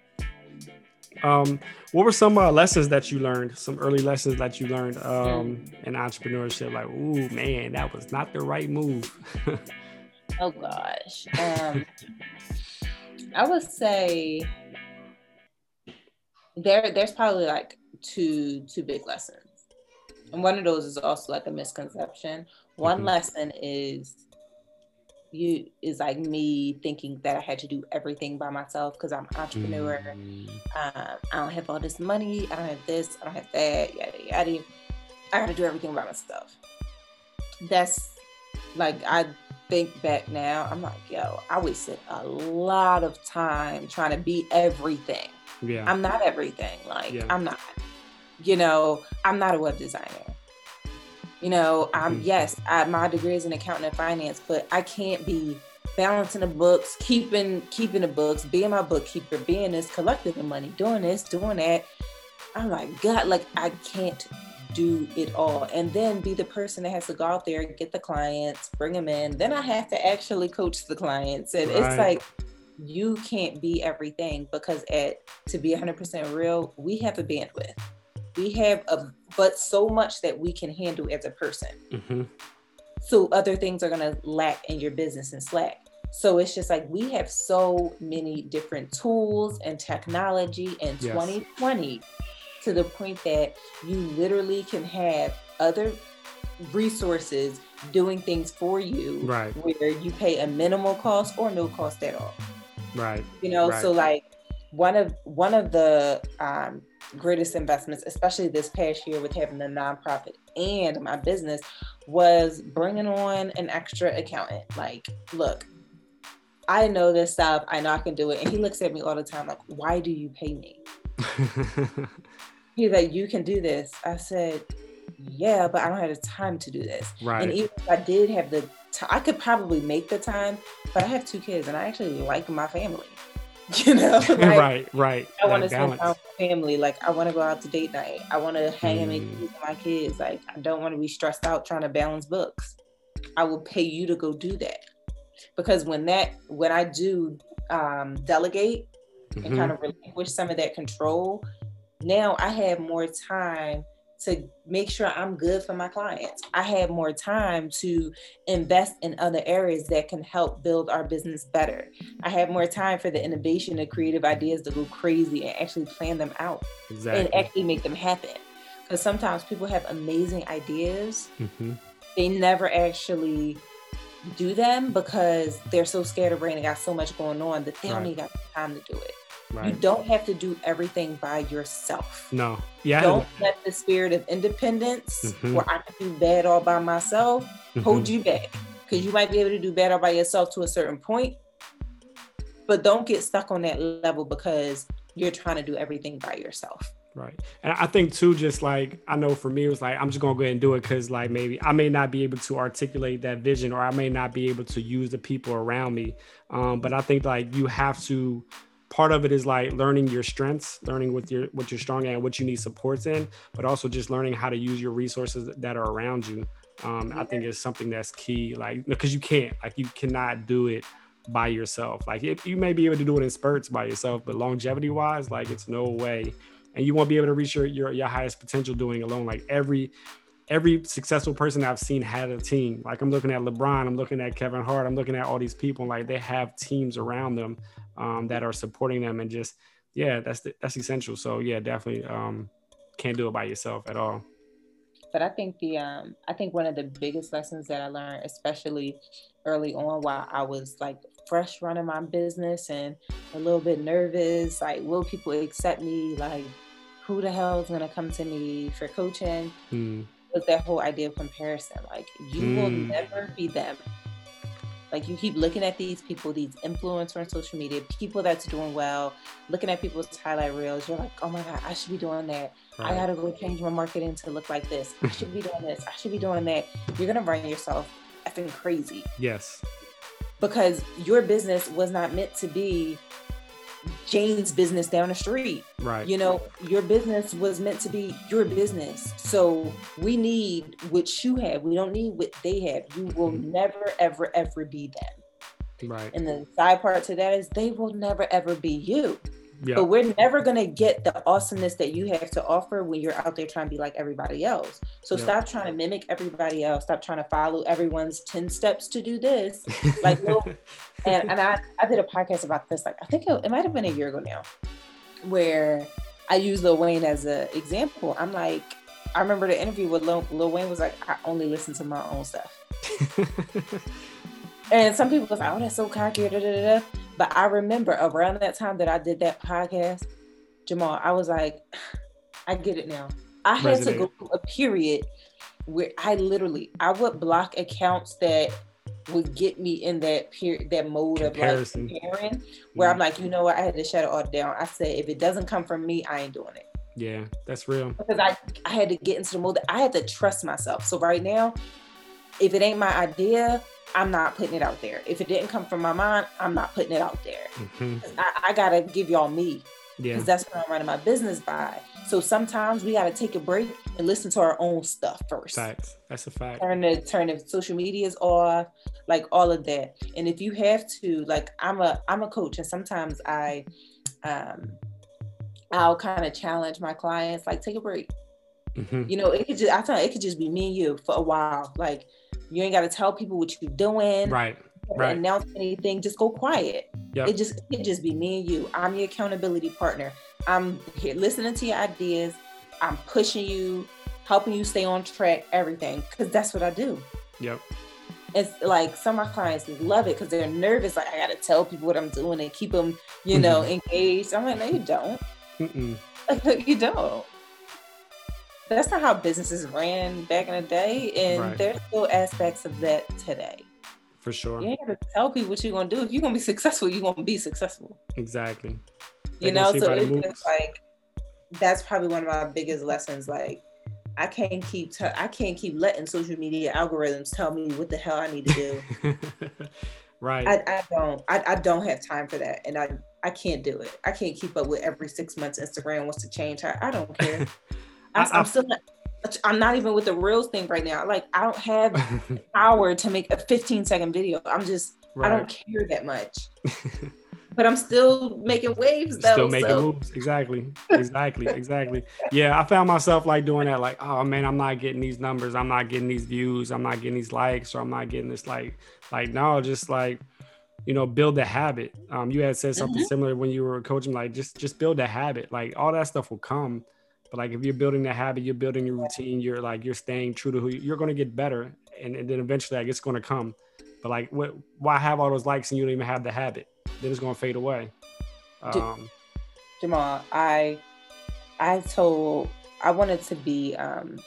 Speaker 1: um, what were some uh, lessons that you learned? Some early lessons that you learned um, in entrepreneurship? Like, ooh, man, that was not the right move. <laughs>
Speaker 2: oh gosh, um, I would say there there's probably like two two big lessons, and one of those is also like a misconception. One mm-hmm. lesson is you is like me thinking that I had to do everything by myself because I'm an entrepreneur. Mm. Um, I don't have all this money. I don't have this. I don't have that. Yada yada. I got to do everything by myself. That's like I think back now. I'm like, yo, I wasted a lot of time trying to be everything. Yeah. I'm not everything. Like yeah. I'm not. You know, I'm not a web designer. You know, I'm mm-hmm. yes, I, my degree is in accounting and finance, but I can't be balancing the books, keeping keeping the books, being my bookkeeper, being this, collecting the money, doing this, doing that. I'm like, God, like I can't do it all. And then be the person that has to go out there get the clients, bring them in. Then I have to actually coach the clients. And right. it's like you can't be everything because at to be 100% real, we have a bandwidth we have a but so much that we can handle as a person mm-hmm. so other things are going to lack in your business and slack so it's just like we have so many different tools and technology in yes. 2020 to the point that you literally can have other resources doing things for you
Speaker 1: right
Speaker 2: where you pay a minimal cost or no cost at all
Speaker 1: right
Speaker 2: you know
Speaker 1: right.
Speaker 2: so like one of one of the um, greatest investments, especially this past year with having the nonprofit and my business, was bringing on an extra accountant. Like, look, I know this stuff. I know I can do it. And he looks at me all the time, like, why do you pay me? <laughs> He's like, you can do this. I said, yeah, but I don't have the time to do this.
Speaker 1: Right.
Speaker 2: And even if I did have the, t- I could probably make the time, but I have two kids and I actually like my family. <laughs> you know <laughs> like,
Speaker 1: right right
Speaker 2: i want to spend time with family like i want to go out to date night i want to hang mm. and make mm. with my kids like i don't want to be stressed out trying to balance books i will pay you to go do that because when that when i do um, delegate mm-hmm. and kind of relinquish some of that control now i have more time to make sure I'm good for my clients. I have more time to invest in other areas that can help build our business better. I have more time for the innovation and creative ideas to go crazy and actually plan them out exactly. and actually make them happen. Because sometimes people have amazing ideas, mm-hmm. they never actually do them because they're so scared of brain and got so much going on that they right. don't even got time to do it. Right. You don't have to do everything by yourself.
Speaker 1: No. Yeah.
Speaker 2: Don't let the spirit of independence, mm-hmm. where I can do bad all by myself, mm-hmm. hold you back. Because you might be able to do bad all by yourself to a certain point, but don't get stuck on that level because you're trying to do everything by yourself.
Speaker 1: Right. And I think too, just like I know for me, it was like I'm just gonna go ahead and do it because like maybe I may not be able to articulate that vision or I may not be able to use the people around me. Um, but I think like you have to part of it is like learning your strengths learning what you're what you're strong at and what you need supports in but also just learning how to use your resources that are around you um, i think is something that's key like because you can't like you cannot do it by yourself like if you may be able to do it in spurts by yourself but longevity wise like it's no way and you won't be able to reach your, your your highest potential doing alone like every every successful person I've seen had a team. Like I'm looking at LeBron, I'm looking at Kevin Hart, I'm looking at all these people. Like they have teams around them um, that are supporting them, and just yeah, that's the, that's essential. So yeah, definitely um, can't do it by yourself at all.
Speaker 2: But I think the um, I think one of the biggest lessons that I learned, especially early on, while I was like fresh running my business and a little bit nervous, like will people accept me? Like who the hell is gonna come to me for coaching? Mm was that whole idea of comparison. Like you mm. will never be them. Like you keep looking at these people, these influencers on social media, people that's doing well, looking at people's highlight reels. You're like, oh my god, I should be doing that. Right. I gotta go change my marketing to look like this. I should be <laughs> doing this. I should be doing that. You're gonna run yourself effing crazy.
Speaker 1: Yes.
Speaker 2: Because your business was not meant to be Jane's business down the street.
Speaker 1: Right.
Speaker 2: You know, your business was meant to be your business. So we need what you have. We don't need what they have. You will mm-hmm. never, ever, ever be them.
Speaker 1: Right.
Speaker 2: And the side part to that is they will never, ever be you. Yep. But we're never gonna get the awesomeness that you have to offer when you're out there trying to be like everybody else. So yep. stop trying to mimic everybody else. Stop trying to follow everyone's 10 steps to do this. Like <laughs> and, and I, I did a podcast about this, like I think it, it might have been a year ago now, where I use Lil Wayne as an example. I'm like, I remember the interview with Lil, Lil Wayne was like, I only listen to my own stuff. <laughs> and some people was like, oh, that's so cocky. Da, da, da, but I remember around that time that I did that podcast, Jamal, I was like, <sighs> I get it now. I had to go through a period where I literally I would block accounts that would get me in that period that mode Comparison. of like comparing where I'm like, you know what, I had to shut it all down. I said if it doesn't come from me, I ain't doing it.
Speaker 1: Yeah, that's real.
Speaker 2: Because I I had to get into the mode I had to trust myself. So right now, if it ain't my idea, I'm not putting it out there. If it didn't come from my mind, I'm not putting it out there. Mm-hmm. I, I, gotta give y'all me. Because yeah. that's what I'm running my business by. So sometimes we gotta take a break and listen to our own stuff first.
Speaker 1: Facts. That's a fact.
Speaker 2: Turn the turn the social medias off, like all of that. And if you have to, like I'm a I'm a coach and sometimes I um I'll kind of challenge my clients, like take a break. Mm-hmm. You know, it could just I thought it could just be me and you for a while. Like you ain't got to tell people what you're doing.
Speaker 1: Right. Right.
Speaker 2: Announce anything. Just go quiet.
Speaker 1: Yep.
Speaker 2: It just it just be me and you. I'm your accountability partner. I'm here listening to your ideas. I'm pushing you, helping you stay on track. Everything because that's what I do.
Speaker 1: Yep.
Speaker 2: It's like some of my clients love it because they're nervous. Like I got to tell people what I'm doing and keep them, you know, mm-hmm. engaged. I'm like, no, you don't. Mm-mm. <laughs> You don't that's not how businesses ran back in the day, and right. there's still aspects of that today.
Speaker 1: For sure.
Speaker 2: You got to tell people what you're gonna do. If you're gonna be successful, you're gonna be successful.
Speaker 1: Exactly.
Speaker 2: They you know, so it's like that's probably one of my biggest lessons. Like, I can't keep t- I can't keep letting social media algorithms tell me what the hell I need to do. <laughs>
Speaker 1: right.
Speaker 2: I, I don't. I, I don't have time for that, and I I can't do it. I can't keep up with every six months Instagram wants to change. I, I don't care. <laughs> I, am still not, I'm not even with the reels thing right now. Like I don't have <laughs> power to make a 15 second video. I'm just right. I don't care that much. <laughs> but I'm still making waves though.
Speaker 1: Still making so. moves. Exactly. Exactly. exactly. Yeah, I found myself like doing that, like, oh man, I'm not getting these numbers, I'm not getting these views, I'm not getting these likes, or I'm not getting this like like no, just like you know build the habit um you had said something mm-hmm. similar when you were coaching like just just build a habit like all that stuff will come but like if you're building that habit, you're building your routine, you're like you're staying true to who you, are going to get better, and, and, then eventually like it's going to come. But like, what, why have all those likes and you don't even have the habit? Then it's going to fade away. Um,
Speaker 2: Jamal, I I told I wanted to be um,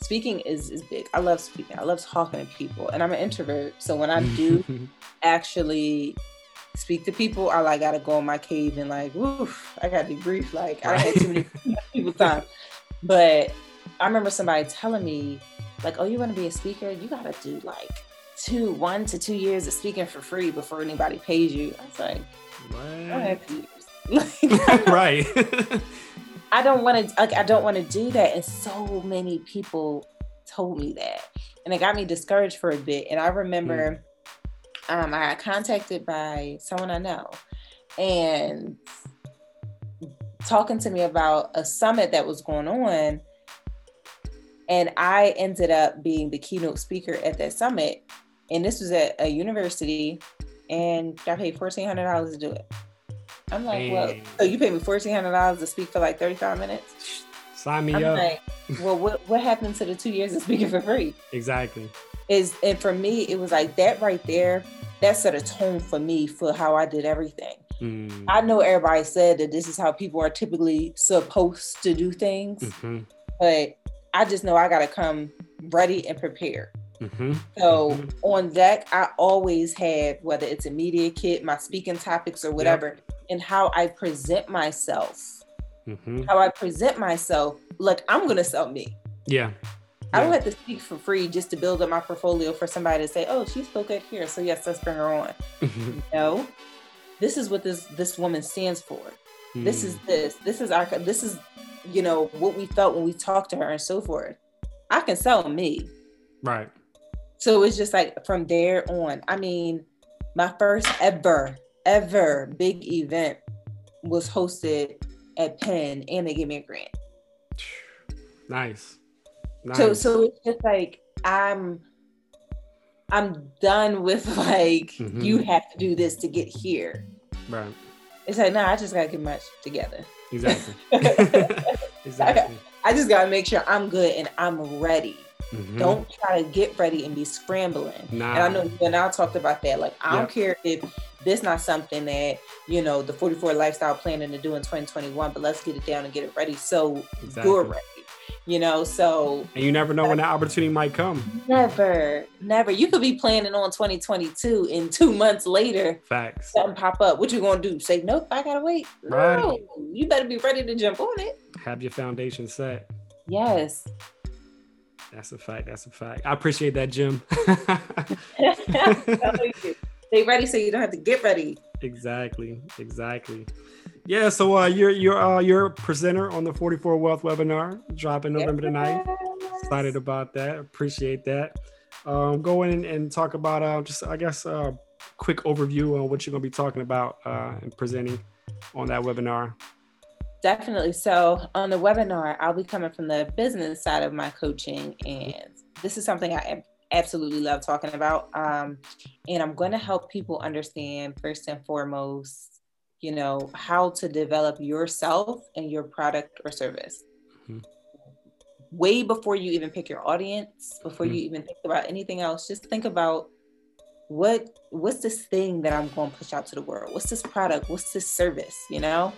Speaker 2: speaking is is big. I love speaking. I love talking to people, and I'm an introvert. So when I do <laughs> actually speak to people, I like gotta go in my cave and like, woof, I gotta debrief. Like I had too many <laughs> people time. But I remember somebody telling me, like, oh, you wanna be a speaker? You gotta do like two, one to two years of speaking for free before anybody pays you. I was like,
Speaker 1: what? <laughs> <laughs> right.
Speaker 2: I don't want to. Like, I don't want to do that, and so many people told me that, and it got me discouraged for a bit. And I remember. Hmm. Um, I got contacted by someone I know and talking to me about a summit that was going on. And I ended up being the keynote speaker at that summit. And this was at a university, and I paid $1,400 to do it. I'm like, well, so you paid me $1,400 to speak for like 35 minutes?
Speaker 1: Sign me I'm up. Like,
Speaker 2: well, what, what happened to the two years of speaking for free?
Speaker 1: Exactly
Speaker 2: is and for me it was like that right there that set a tone for me for how i did everything mm. i know everybody said that this is how people are typically supposed to do things mm-hmm. but I just know I gotta come ready and prepared. Mm-hmm. So mm-hmm. on deck, I always have whether it's a media kit, my speaking topics, or whatever, yep. and how I present myself. Mm-hmm. How I present myself, like I'm gonna sell me.
Speaker 1: Yeah.
Speaker 2: I don't have to speak for free just to build up my portfolio for somebody to say, "Oh, she spoke at here, so yes, let's bring her on." Mm-hmm. no, this is what this this woman stands for. Mm. This is mm. this. This is our. This is you know what we felt when we talked to her and so forth. I can sell me.
Speaker 1: Right.
Speaker 2: So it's just like from there on. I mean, my first ever, ever big event was hosted at Penn and they gave me a grant.
Speaker 1: Nice.
Speaker 2: Nice. So so it's just like I'm I'm done with <laughs> like mm-hmm. you have to do this to get here.
Speaker 1: Right.
Speaker 2: It's like, nah, I just gotta get my together.
Speaker 1: Exactly. <laughs>
Speaker 2: exactly. I, I just gotta make sure I'm good and I'm ready. Mm-hmm. Don't try to get ready and be scrambling. Nah. And I know you and I talked about that. Like, I don't care if this not something that, you know, the 44 lifestyle planning to do in 2021, but let's get it down and get it ready. So exactly. you're ready. You know, so
Speaker 1: and you never know when that opportunity might come.
Speaker 2: Never, never. You could be planning on 2022 and two months later,
Speaker 1: facts,
Speaker 2: something pop up. What you gonna do? Say nope, I gotta wait. Right. No, you better be ready to jump on it.
Speaker 1: Have your foundation set.
Speaker 2: Yes.
Speaker 1: That's a fact. That's a fact. I appreciate that, Jim. <laughs>
Speaker 2: Stay ready so you don't have to get ready. <laughs>
Speaker 1: Exactly. Exactly. Yeah. So uh, you're you're uh, you're a presenter on the 44 Wealth webinar dropping November the 9th. Excited about that. Appreciate that. Um, go in and talk about uh, just I guess a uh, quick overview on what you're gonna be talking about uh, and presenting on that webinar.
Speaker 2: Definitely. So on the webinar, I'll be coming from the business side of my coaching, and this is something I absolutely love talking about. Um, and I'm going to help people understand first and foremost, you know, how to develop yourself and your product or service. Mm-hmm. Way before you even pick your audience, before mm-hmm. you even think about anything else, just think about what what's this thing that I'm going to push out to the world? What's this product? What's this service? You know,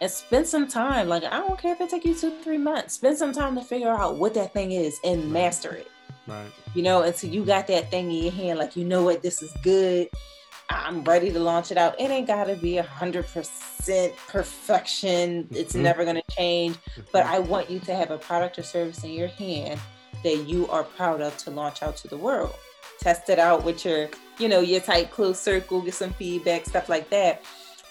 Speaker 2: and spend some time. Like, I don't care if it take you two, three months. Spend some time to figure out what that thing is and master it.
Speaker 1: Right.
Speaker 2: You know, until you got that thing in your hand, like you know what, this is good. I'm ready to launch it out. It ain't gotta be a hundred percent perfection. It's mm-hmm. never gonna change. Mm-hmm. But I want you to have a product or service in your hand that you are proud of to launch out to the world. Test it out with your, you know, your tight close circle, get some feedback, stuff like that.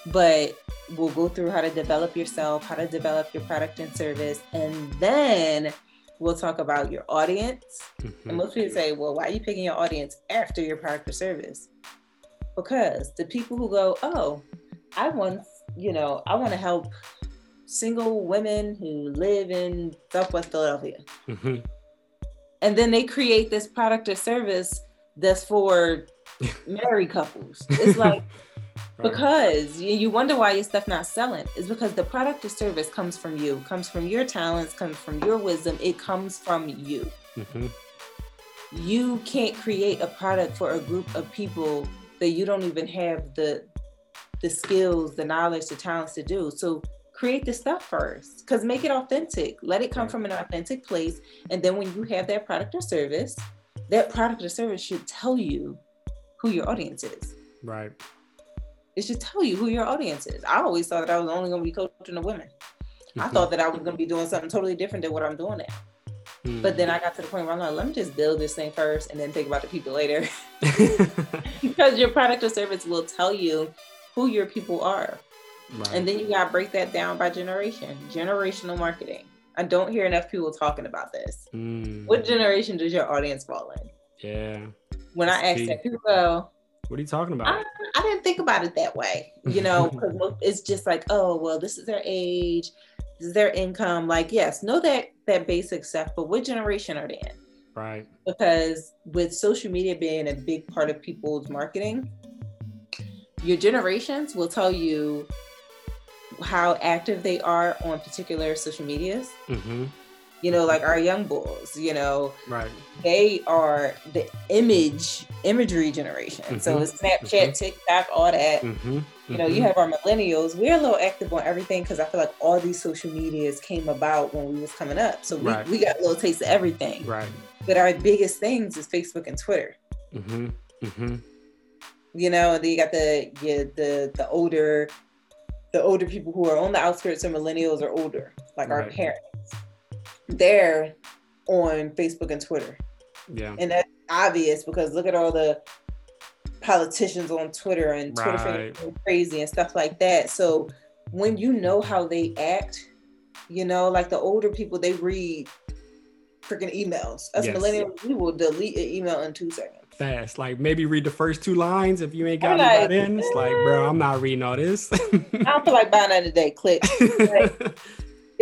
Speaker 2: But we'll go through how to develop yourself, how to develop your product and service, and then we'll talk about your audience. Mm-hmm. And most people say, well, why are you picking your audience after your product or service? Because the people who go, oh, I want, you know, I want to help single women who live in Southwest Philadelphia. Mm-hmm. And then they create this product or service that's for <laughs> married couples. It's like, <laughs> because you wonder why your stuff not selling is because the product or service comes from you comes from your talents comes from your wisdom it comes from you mm-hmm. you can't create a product for a group of people that you don't even have the the skills the knowledge the talents to do so create the stuff first because make it authentic let it come from an authentic place and then when you have that product or service that product or service should tell you who your audience is
Speaker 1: right
Speaker 2: it should tell you who your audience is. I always thought that I was only going to be coaching the women. I <laughs> thought that I was going to be doing something totally different than what I'm doing now. Mm-hmm. But then I got to the point where I'm like, let me just build this thing first and then think about the people later. <laughs> <laughs> because your product or service will tell you who your people are. Right. And then you got to break that down by generation, generational marketing. I don't hear enough people talking about this. Mm. What generation does your audience fall in?
Speaker 1: Yeah.
Speaker 2: When I ask that, people go,
Speaker 1: what are you talking about?
Speaker 2: I, I didn't think about it that way, you know, <laughs> because it's just like, oh, well, this is their age, is their income. Like, yes, know that that basic stuff, but what generation are they in?
Speaker 1: Right.
Speaker 2: Because with social media being a big part of people's marketing, your generations will tell you how active they are on particular social medias. Mm-hmm. you know, like our young bulls, you know,
Speaker 1: right.
Speaker 2: they are the image imagery generation. Mm-hmm. So Snapchat, mm-hmm. TikTok, all that. You know, you mm-hmm. have our millennials. We're a little active on everything because I feel like all these social medias came about when we was coming up. So we, right. we got a little taste of everything.
Speaker 1: Right.
Speaker 2: But our biggest things is Facebook and Twitter. Mm-hmm. Mm-hmm. You know, and then you got the yeah, the the older the older people who are on the outskirts of millennials or older, like right. our parents they're on Facebook and Twitter.
Speaker 1: Yeah.
Speaker 2: And that's obvious because look at all the politicians on Twitter and Twitter right. crazy and stuff like that. So when you know how they act, you know, like the older people, they read freaking emails. Us yes. millennials, we will delete an email in two seconds.
Speaker 1: Fast, like maybe read the first two lines if you ain't got like, that in. It's like, bro, I'm not reading all this.
Speaker 2: I don't feel like buying that today. Click. <laughs> Like,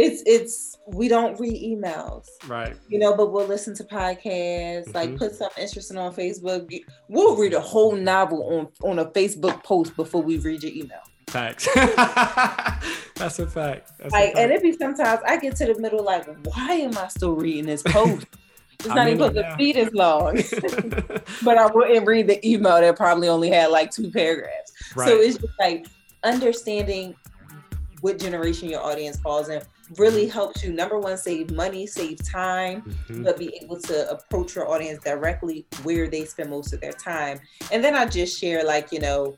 Speaker 2: it's it's we don't read emails.
Speaker 1: Right.
Speaker 2: You know but we'll listen to podcasts mm-hmm. like put something interesting on facebook. We'll read a whole novel on on a facebook post before we read your email.
Speaker 1: Facts. <laughs> That's a fact. That's
Speaker 2: like a fact. and it be sometimes i get to the middle like why am i still reading this post? <laughs> It's not even supposed to be this long. <laughs> But i wouldn't read the email that probably only had like two paragraphs. Right. so it's just like understanding what generation your audience falls in really helps you number one save money save time mm-hmm. but be able to approach your audience directly where they spend most of their time. And then i just share like you know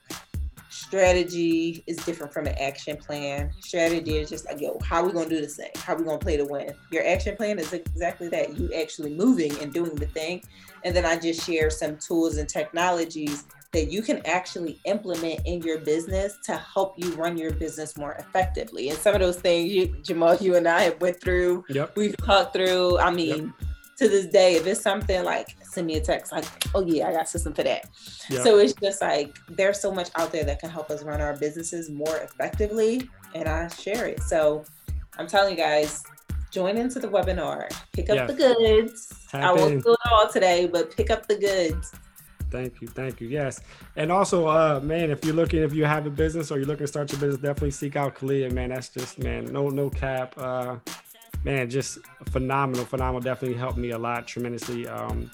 Speaker 2: strategy is different from an action plan. Strategy is just like yo how are we gonna do this thing? How are we gonna play to win? Your action plan is exactly that you actually moving and doing the thing. And then i just share some tools and technologies that you can actually implement in your business to help you run your business more effectively. And some of those things, you, Jamal, you and I have went through,
Speaker 1: yep.
Speaker 2: we've talked through. I mean, yep. to this day, if it's something like send me a text, like, oh yeah, I got system for that. Yep. So it's just like there's so much out there that can help us run our businesses more effectively, and I share it. So I'm telling you guys, join into the webinar, pick up the goods. Tap I won't do it all today, but pick up the goods
Speaker 1: Thank you, thank you. Yes, and also, uh, man, if you're looking, if you have a business or you're looking to start your business, definitely seek out Khalia. Man, that's just man, no, no cap. Uh, man, just phenomenal, phenomenal. Definitely helped me a lot, tremendously. Um,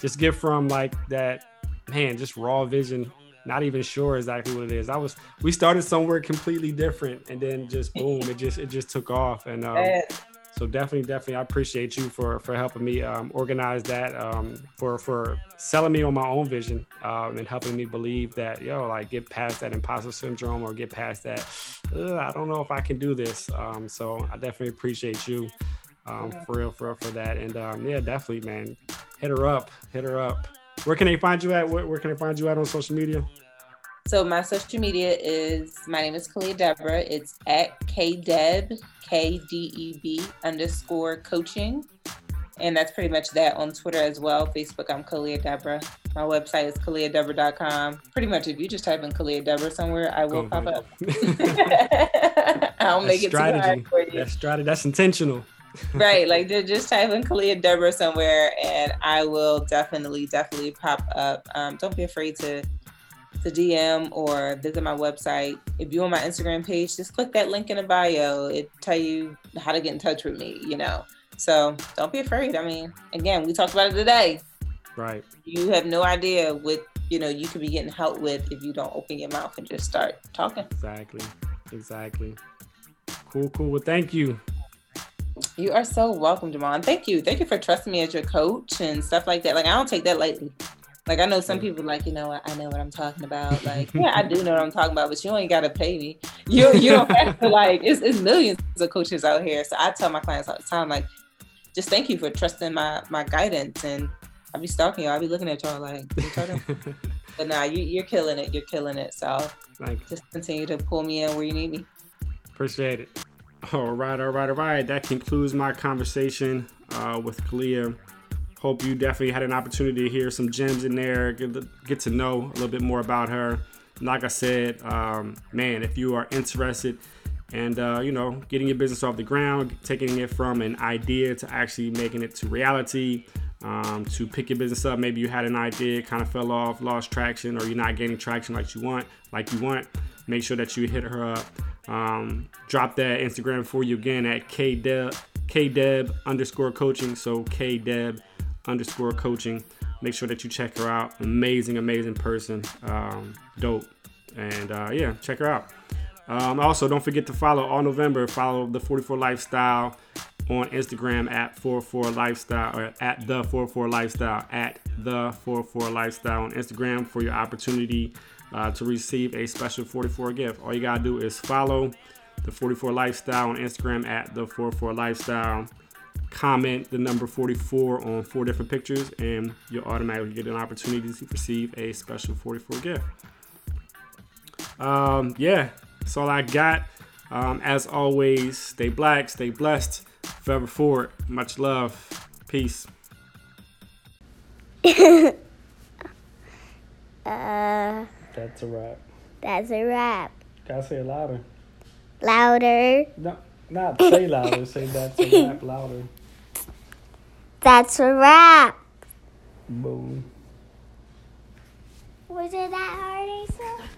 Speaker 1: just get from like that, man, just raw vision. Not even sure exactly what it is. I was, we started somewhere completely different, and then just boom, it just, it just took off, and um, so definitely, definitely, I appreciate you for for helping me um, organize that, um, for for selling me on my own vision, um, and helping me believe that yo, like get past that imposter syndrome or get past that. I don't know if I can do this. Um, so I definitely appreciate you, um, for real, for real, for that. And um, yeah, definitely, man, hit her up, hit her up. Where can they find you at? Where, where can they find you at on social media?
Speaker 2: So my social media is my name is Khalia Deborah. It's at kdeb k d e b underscore coaching, and that's pretty much that on Twitter as well. Facebook, I'm Khalia Deborah. My website is khaliadeborah.com. Pretty much, if you just type in Khalia Deborah somewhere, I will pop up. <laughs> I'll
Speaker 1: make that's it strategy. for you. That's strategy. That's intentional.
Speaker 2: right, like just type in Khalia Deborah somewhere, and I will definitely, definitely pop up. Um, don't be afraid to to DM or visit my website. If you're on my Instagram page, just click that link in the bio. It tell you how to get in touch with me, you know. So don't be afraid. I mean, again, we talked about it today.
Speaker 1: Right.
Speaker 2: You have no idea what, you know, you could be getting help with if you don't open your mouth and just start talking.
Speaker 1: Exactly. Exactly. Cool, cool. Well, thank you.
Speaker 2: You are so welcome, Jamon. Thank you. Thank you for trusting me as your coach and stuff like that. Like I don't take that lightly. Like I know some people like, you know what, I know what I'm talking about. <laughs> Like, yeah, I do know what I'm talking about, but you ain't gotta pay me. You you don't have to <laughs> like it's, it's millions of coaches out here. So I tell my clients all the time, like, just thank you for trusting my my guidance and I'll be stalking you. I'll be looking at y'all like, <laughs> but nah, you, you're killing it. You're killing it. So like just continue to pull me in where you need me.
Speaker 1: Appreciate it. All right, all right, all right. That concludes my conversation uh, with Khalia hope you definitely had an opportunity to hear some gems in there, get, get to know a little bit more about her. Like I said, um, man, if you are interested and uh, you know getting your business off the ground, taking it from an idea to actually making it to reality, um, to pick your business up. Maybe you had an idea, kind of fell off, lost traction, or you're not gaining traction like you want, like you want. Make sure that you hit her up. Um, drop that Instagram for you again at kdeb KDeb underscore coaching. So KDeb underscore coaching. Make sure that you check her out. Amazing, amazing person. Um, dope. And uh, yeah, check her out. Um, also, don't forget to follow all November. Follow the 44 Lifestyle on Instagram at 44 Lifestyle or at the 44 Lifestyle at the 44 Lifestyle on Instagram for your opportunity uh, to receive a special 44 gift. All you gotta do is follow the 44 Lifestyle on Instagram at the 44 Lifestyle. Comment the number 44 on four different pictures, and you'll automatically get an opportunity to receive a special 44 gift. Um, yeah, that's all I got. Um, as always, stay black, stay blessed, forever forward. Much love. Peace. <laughs>
Speaker 3: uh,
Speaker 1: That's a wrap.
Speaker 3: that's a wrap.
Speaker 1: Gotta say it louder.
Speaker 3: Louder.
Speaker 1: No, not say louder. say that's a <laughs> wrap louder.
Speaker 3: That's a wrap.
Speaker 1: Boom.
Speaker 3: Was it that hard, Asa?